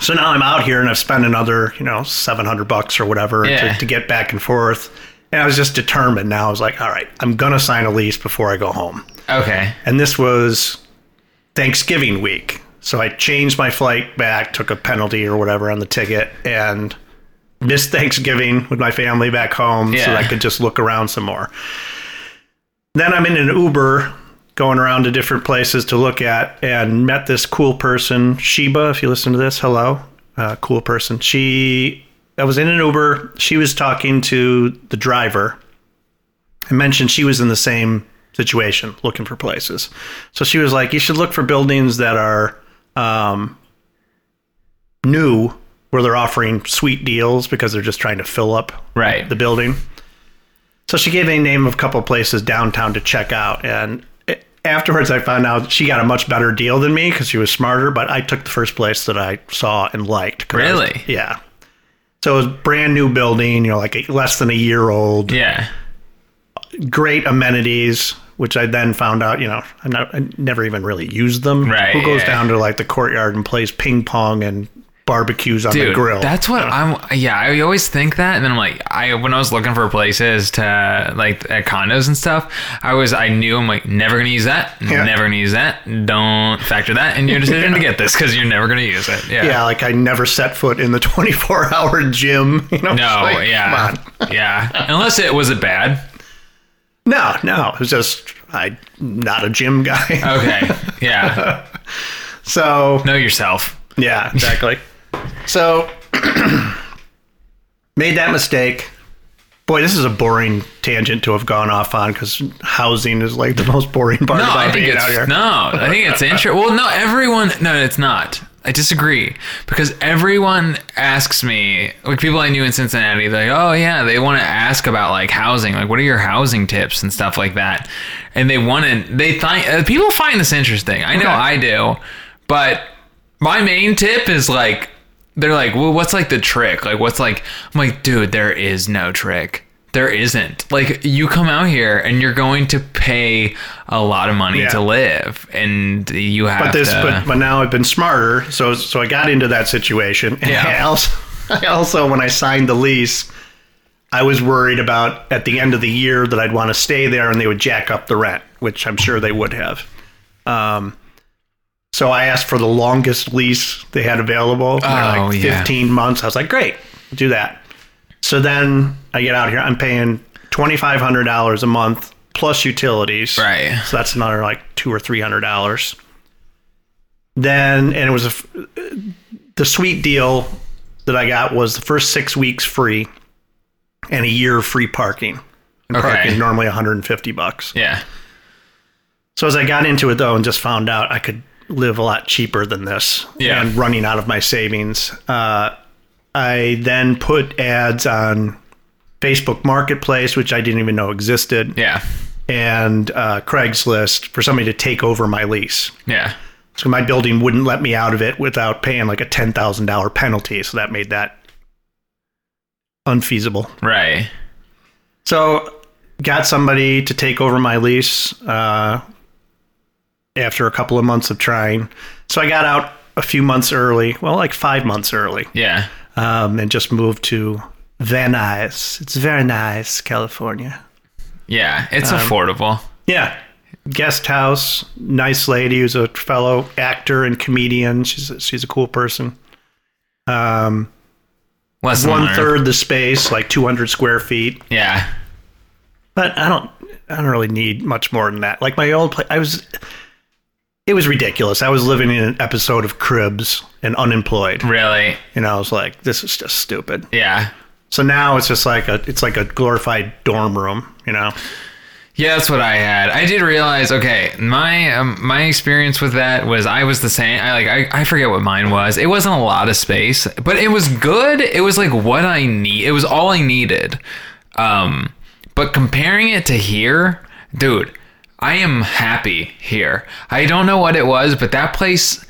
So now I'm out here and I've spent another, you know, 700 bucks or whatever
Yeah.
to, to get back and forth. And I was just determined now. I was like, all right, I'm going to sign a lease before I go home.
Okay.
And this was Thanksgiving week. So I changed my flight back, took a penalty or whatever on the ticket, and missed Thanksgiving with my family back home so
Yeah.
that I could just look around some more. Then I'm in an Uber going around to different places to look at and met this cool person, Sheba, if you listen to this, hello. Uh, cool person. She, I was in an Uber. She was talking to the driver I mentioned she was in the same situation looking for places. So she was like, you should look for buildings that are um, new where they're offering sweet deals because they're just trying to fill up
Right.
the building. So she gave a name of a couple places downtown to check out. And afterwards, I found out she got a much better deal than me because she was smarter. But I took the first place that I saw and liked. I was-
Really?
yeah. So it was brand new building, you know, like a, less than a year old
Yeah.
great amenities, which I then found out, you know, I'm not, I never even really used them.
Right,
Who goes
yeah.
down to like the courtyard and plays ping pong and barbecues on the grill?
that's what I'm. Yeah, I always think that, and then I'm like, I when I was looking for places to like at condos and stuff, I was I knew I'm like never gonna use that,
Yeah.
never gonna use that. Don't factor that in your decision to get this because you're never gonna use it. Yeah.
yeah, like I never set foot in the 24 hour gym. You know,
No.
Like,
yeah. Yeah. Unless it was it bad.
No, no, it was just I'm not a gym guy.
Okay. Yeah.
so
know yourself.
Yeah, exactly. so made that mistake. Boy, this is a boring tangent to have gone off on because housing is like the most boring part
No,
about
I think
being
it's
out here.
no. I think it's interesting. Well, no, everyone. No, it's not. I disagree because everyone asks me, like people I knew in Cincinnati, they're like, oh yeah, they want to ask about like housing, like what are your housing tips and stuff like that, and they want to. They find uh, people find this interesting. I know
Okay.
I do, but my main tip is like they're like, well, what's like the trick? Like, what's like? I'm like, dude, there is no trick. There isn't. Like, you come out here and you're going to pay a lot of money
Yeah.
to live, and you have
but this,
to.
but, but now I've been smarter, so so I got into that situation. And
Yeah.
I also, I also, when I signed the lease, I was worried about at the end of the year that I'd want to stay there and they would jack up the rent, which I'm sure they would have. Um, so I asked for the longest lease they had available,
Oh,
like
yeah.
15 months. I was like, great, do that. So then I get out here, I'm paying $2,500 a month plus utilities.
Right.
So that's another like two or three hundred dollars. Then and it was a the sweet deal that I got was the first six weeks free and a year free parking. And
Okay.
parking is normally 150 bucks.
Yeah.
So as I got into it though and just found out I could live a lot cheaper than this
Yeah.
and running out of my savings, uh, I then put ads on Facebook Marketplace, which I didn't even know existed,
Yeah.
and uh, Craigslist for somebody to take over my lease.
Yeah.
So my building wouldn't let me out of it without paying like a ten thousand dollar penalty. So that made that unfeasible.
Right.
So got somebody to take over my lease uh, after a couple of months of trying. So I got out a few months early, well, like five months early,
Yeah.
Um, and just moved to Van Nuys. It's very nice, California.
Yeah. It's
Um,
affordable.
Yeah. Guest house, nice lady who's a fellow actor and comedian. She's a, she's a cool person. Um,
Less
one
100.
third the space, like 200 square feet.
Yeah.
But I don't, I don't really need much more than that. Like my old place, I was, it was ridiculous. I was living in an episode of Cribs and unemployed.
Really.
And I was like, this is just stupid.
Yeah.
So now it's just like a, it's like a glorified dorm room, you know?
Yeah, that's what I had. I did realize. Okay, my um, my experience with that was I was the same. I like I, I forget what mine was. It wasn't a lot of space, but it was good. It was like what I need. It was all I needed. Um, but comparing it to here, dude, I am happy here. I don't know what it was, but that place.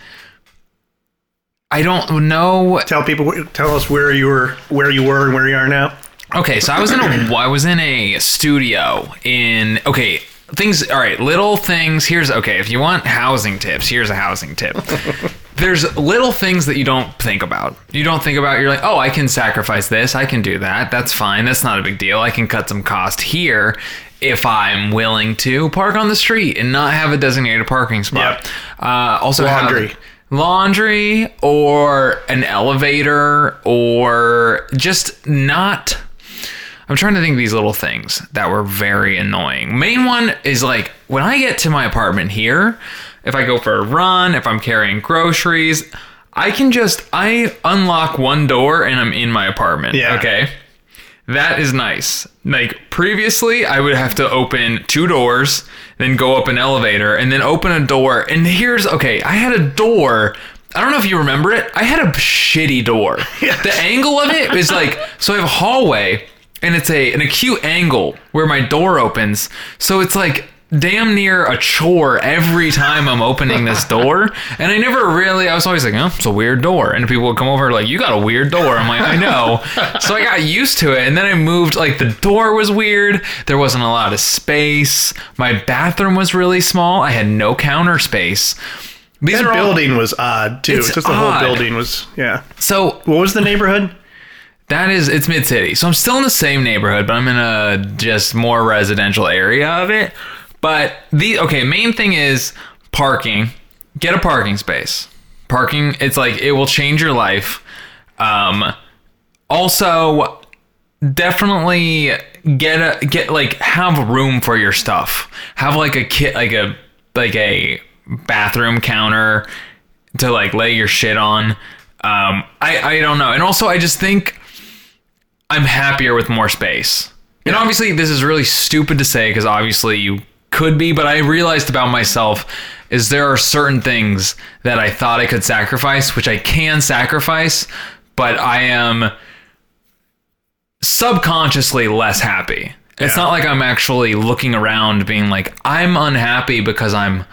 I don't know
Tell people, tell us where you were, where you were and where you are now.
Okay, so I was in a I was in a studio in okay things all right little things here's okay if you want housing tips here's a housing tip there's little things that you don't think about you don't think about you're like oh I can sacrifice this I can do that that's fine that's not a big deal I can cut some cost here if I'm willing to park on the street and not have a designated parking spot uh, also have-
Laundry.
laundry or an elevator or just not I'm trying to think of these little things that were very annoying. Main one is like when I get to my apartment here, if I go for a run, if I'm carrying groceries, I can just I unlock one door and I'm in my apartment.
Yeah.
Okay. That is nice. Like previously, I would have to open two doors, then go up an elevator, and then open a door. And here's okay, I had a door. I don't know if you remember it. I had a shitty door. The angle of it is like so I have a hallway and it's a an acute angle where my door opens. So it's like damn near a chore every time I'm opening this door. And I never really I was always like, oh, it's a weird door. And people would come over like, you got a weird door. I'm like, I know. so I got used to it. And then I moved like the door was weird. There wasn't a lot of space. My bathroom was really small. I had no counter space. These
That
are all
building was odd too.
It's
Just the
odd.
whole building was, yeah.
so
What was the neighborhood?
That is, it's mid city. So I'm still in the same neighborhood, but I'm in a just more residential area of it. But the, okay, main thing is parking. Get a parking space. Parking, it's like, it will change your life. Um, also, definitely get a, get like, have room for your stuff. Have like a kit, like a, like a bathroom counter to like lay your shit on. Um, I, I don't know. And also, I just think, I'm happier with more space. And obviously, this is really stupid to say because obviously you could be, but I realized about myself is there are certain things that I thought I could sacrifice, which I can sacrifice, but I am subconsciously less happy. It's not like I'm actually looking around being like, I'm unhappy because I'm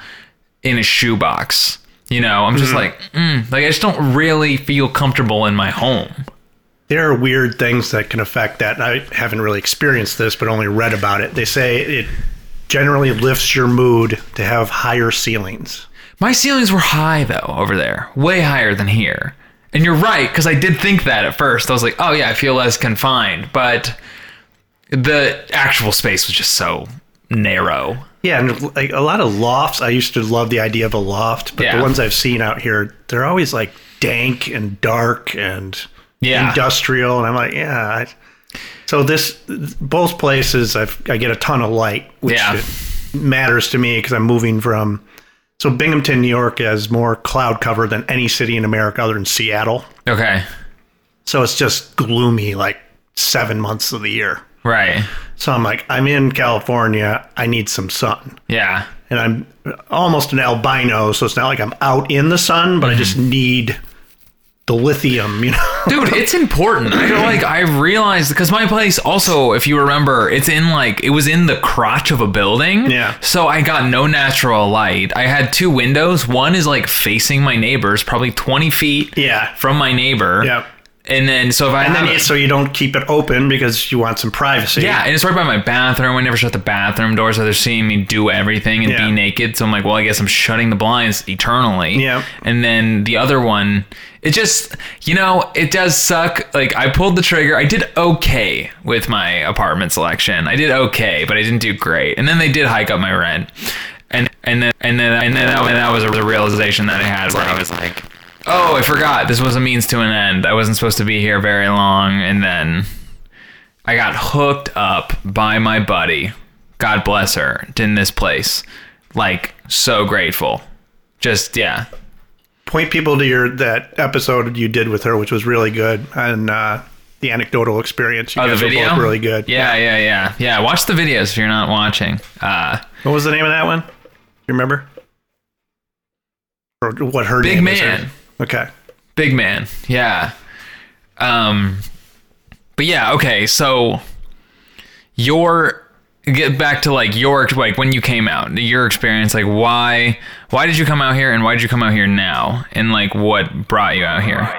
in a shoebox. You know, I'm just like, mm, like I just don't really feel comfortable in my home.
There are weird things that can affect that. I haven't really experienced this, but only read about it. They say it generally lifts your mood to have higher ceilings.
My ceilings were high though over there, way higher than here. And you're right, because I did think that at first. I was like, oh yeah, I feel less confined, but the actual space was just so narrow.
Yeah, and like a lot of lofts. I used to love the idea of a loft, but
Yeah.
the ones I've seen out here, they're always like dank and dark and
Yeah.
industrial. And I'm like, yeah. I, so this, both places, I've, I get a ton of light, which
Yeah.
matters to me because I'm moving from. So Binghamton, New York, has more cloud cover than any city in America other than Seattle.
Okay.
So it's just gloomy like seven months of the year.
Right.
So I'm like, I'm in California. I need some sun.
Yeah.
And I'm almost an albino, so it's not like I'm out in the sun, but I just mm-hmm. need the lithium, you know?
Dude, it's important. I feel like I realized because my place also, if you remember, it's in like it was in the crotch of a building.
Yeah.
So I got no natural light. I had two windows. One is like facing my neighbors, probably twenty feet
Yeah.
from my neighbor.
Yeah.
And then so if I
And then you, so you don't keep it open because you want some privacy.
yeah, and it's right by my bathroom. I never shut the bathroom door, so they're seeing me do everything and
Yeah.
be naked. So I'm like, well, I guess I'm shutting the blinds eternally.
Yeah.
And then the other one, it just, you know, it does suck. Like I pulled the trigger. I did okay with my apartment selection. I did okay, but I didn't do great. And then they did hike up my rent. And and then and then and then that, and that was a realization that I had where I was like, oh, I forgot this was a means to an end. I wasn't supposed to be here very long, and then I got hooked up by my buddy. God bless her in this place. Like so grateful. Just yeah.
Point people to your that episode you did with her, which was really good, and uh, the anecdotal experience. You
Oh, the video.
really good.
Yeah, yeah, yeah, yeah. Watch the videos if you're not watching. Uh,
What was the name of that one? You remember? Or what her
Big
name is? Okay.
Big man. Yeah. Um but yeah, okay, so your get back to like your like when you came out, your experience, like why why did you come out here and why did you come out here now? And like what brought you out here?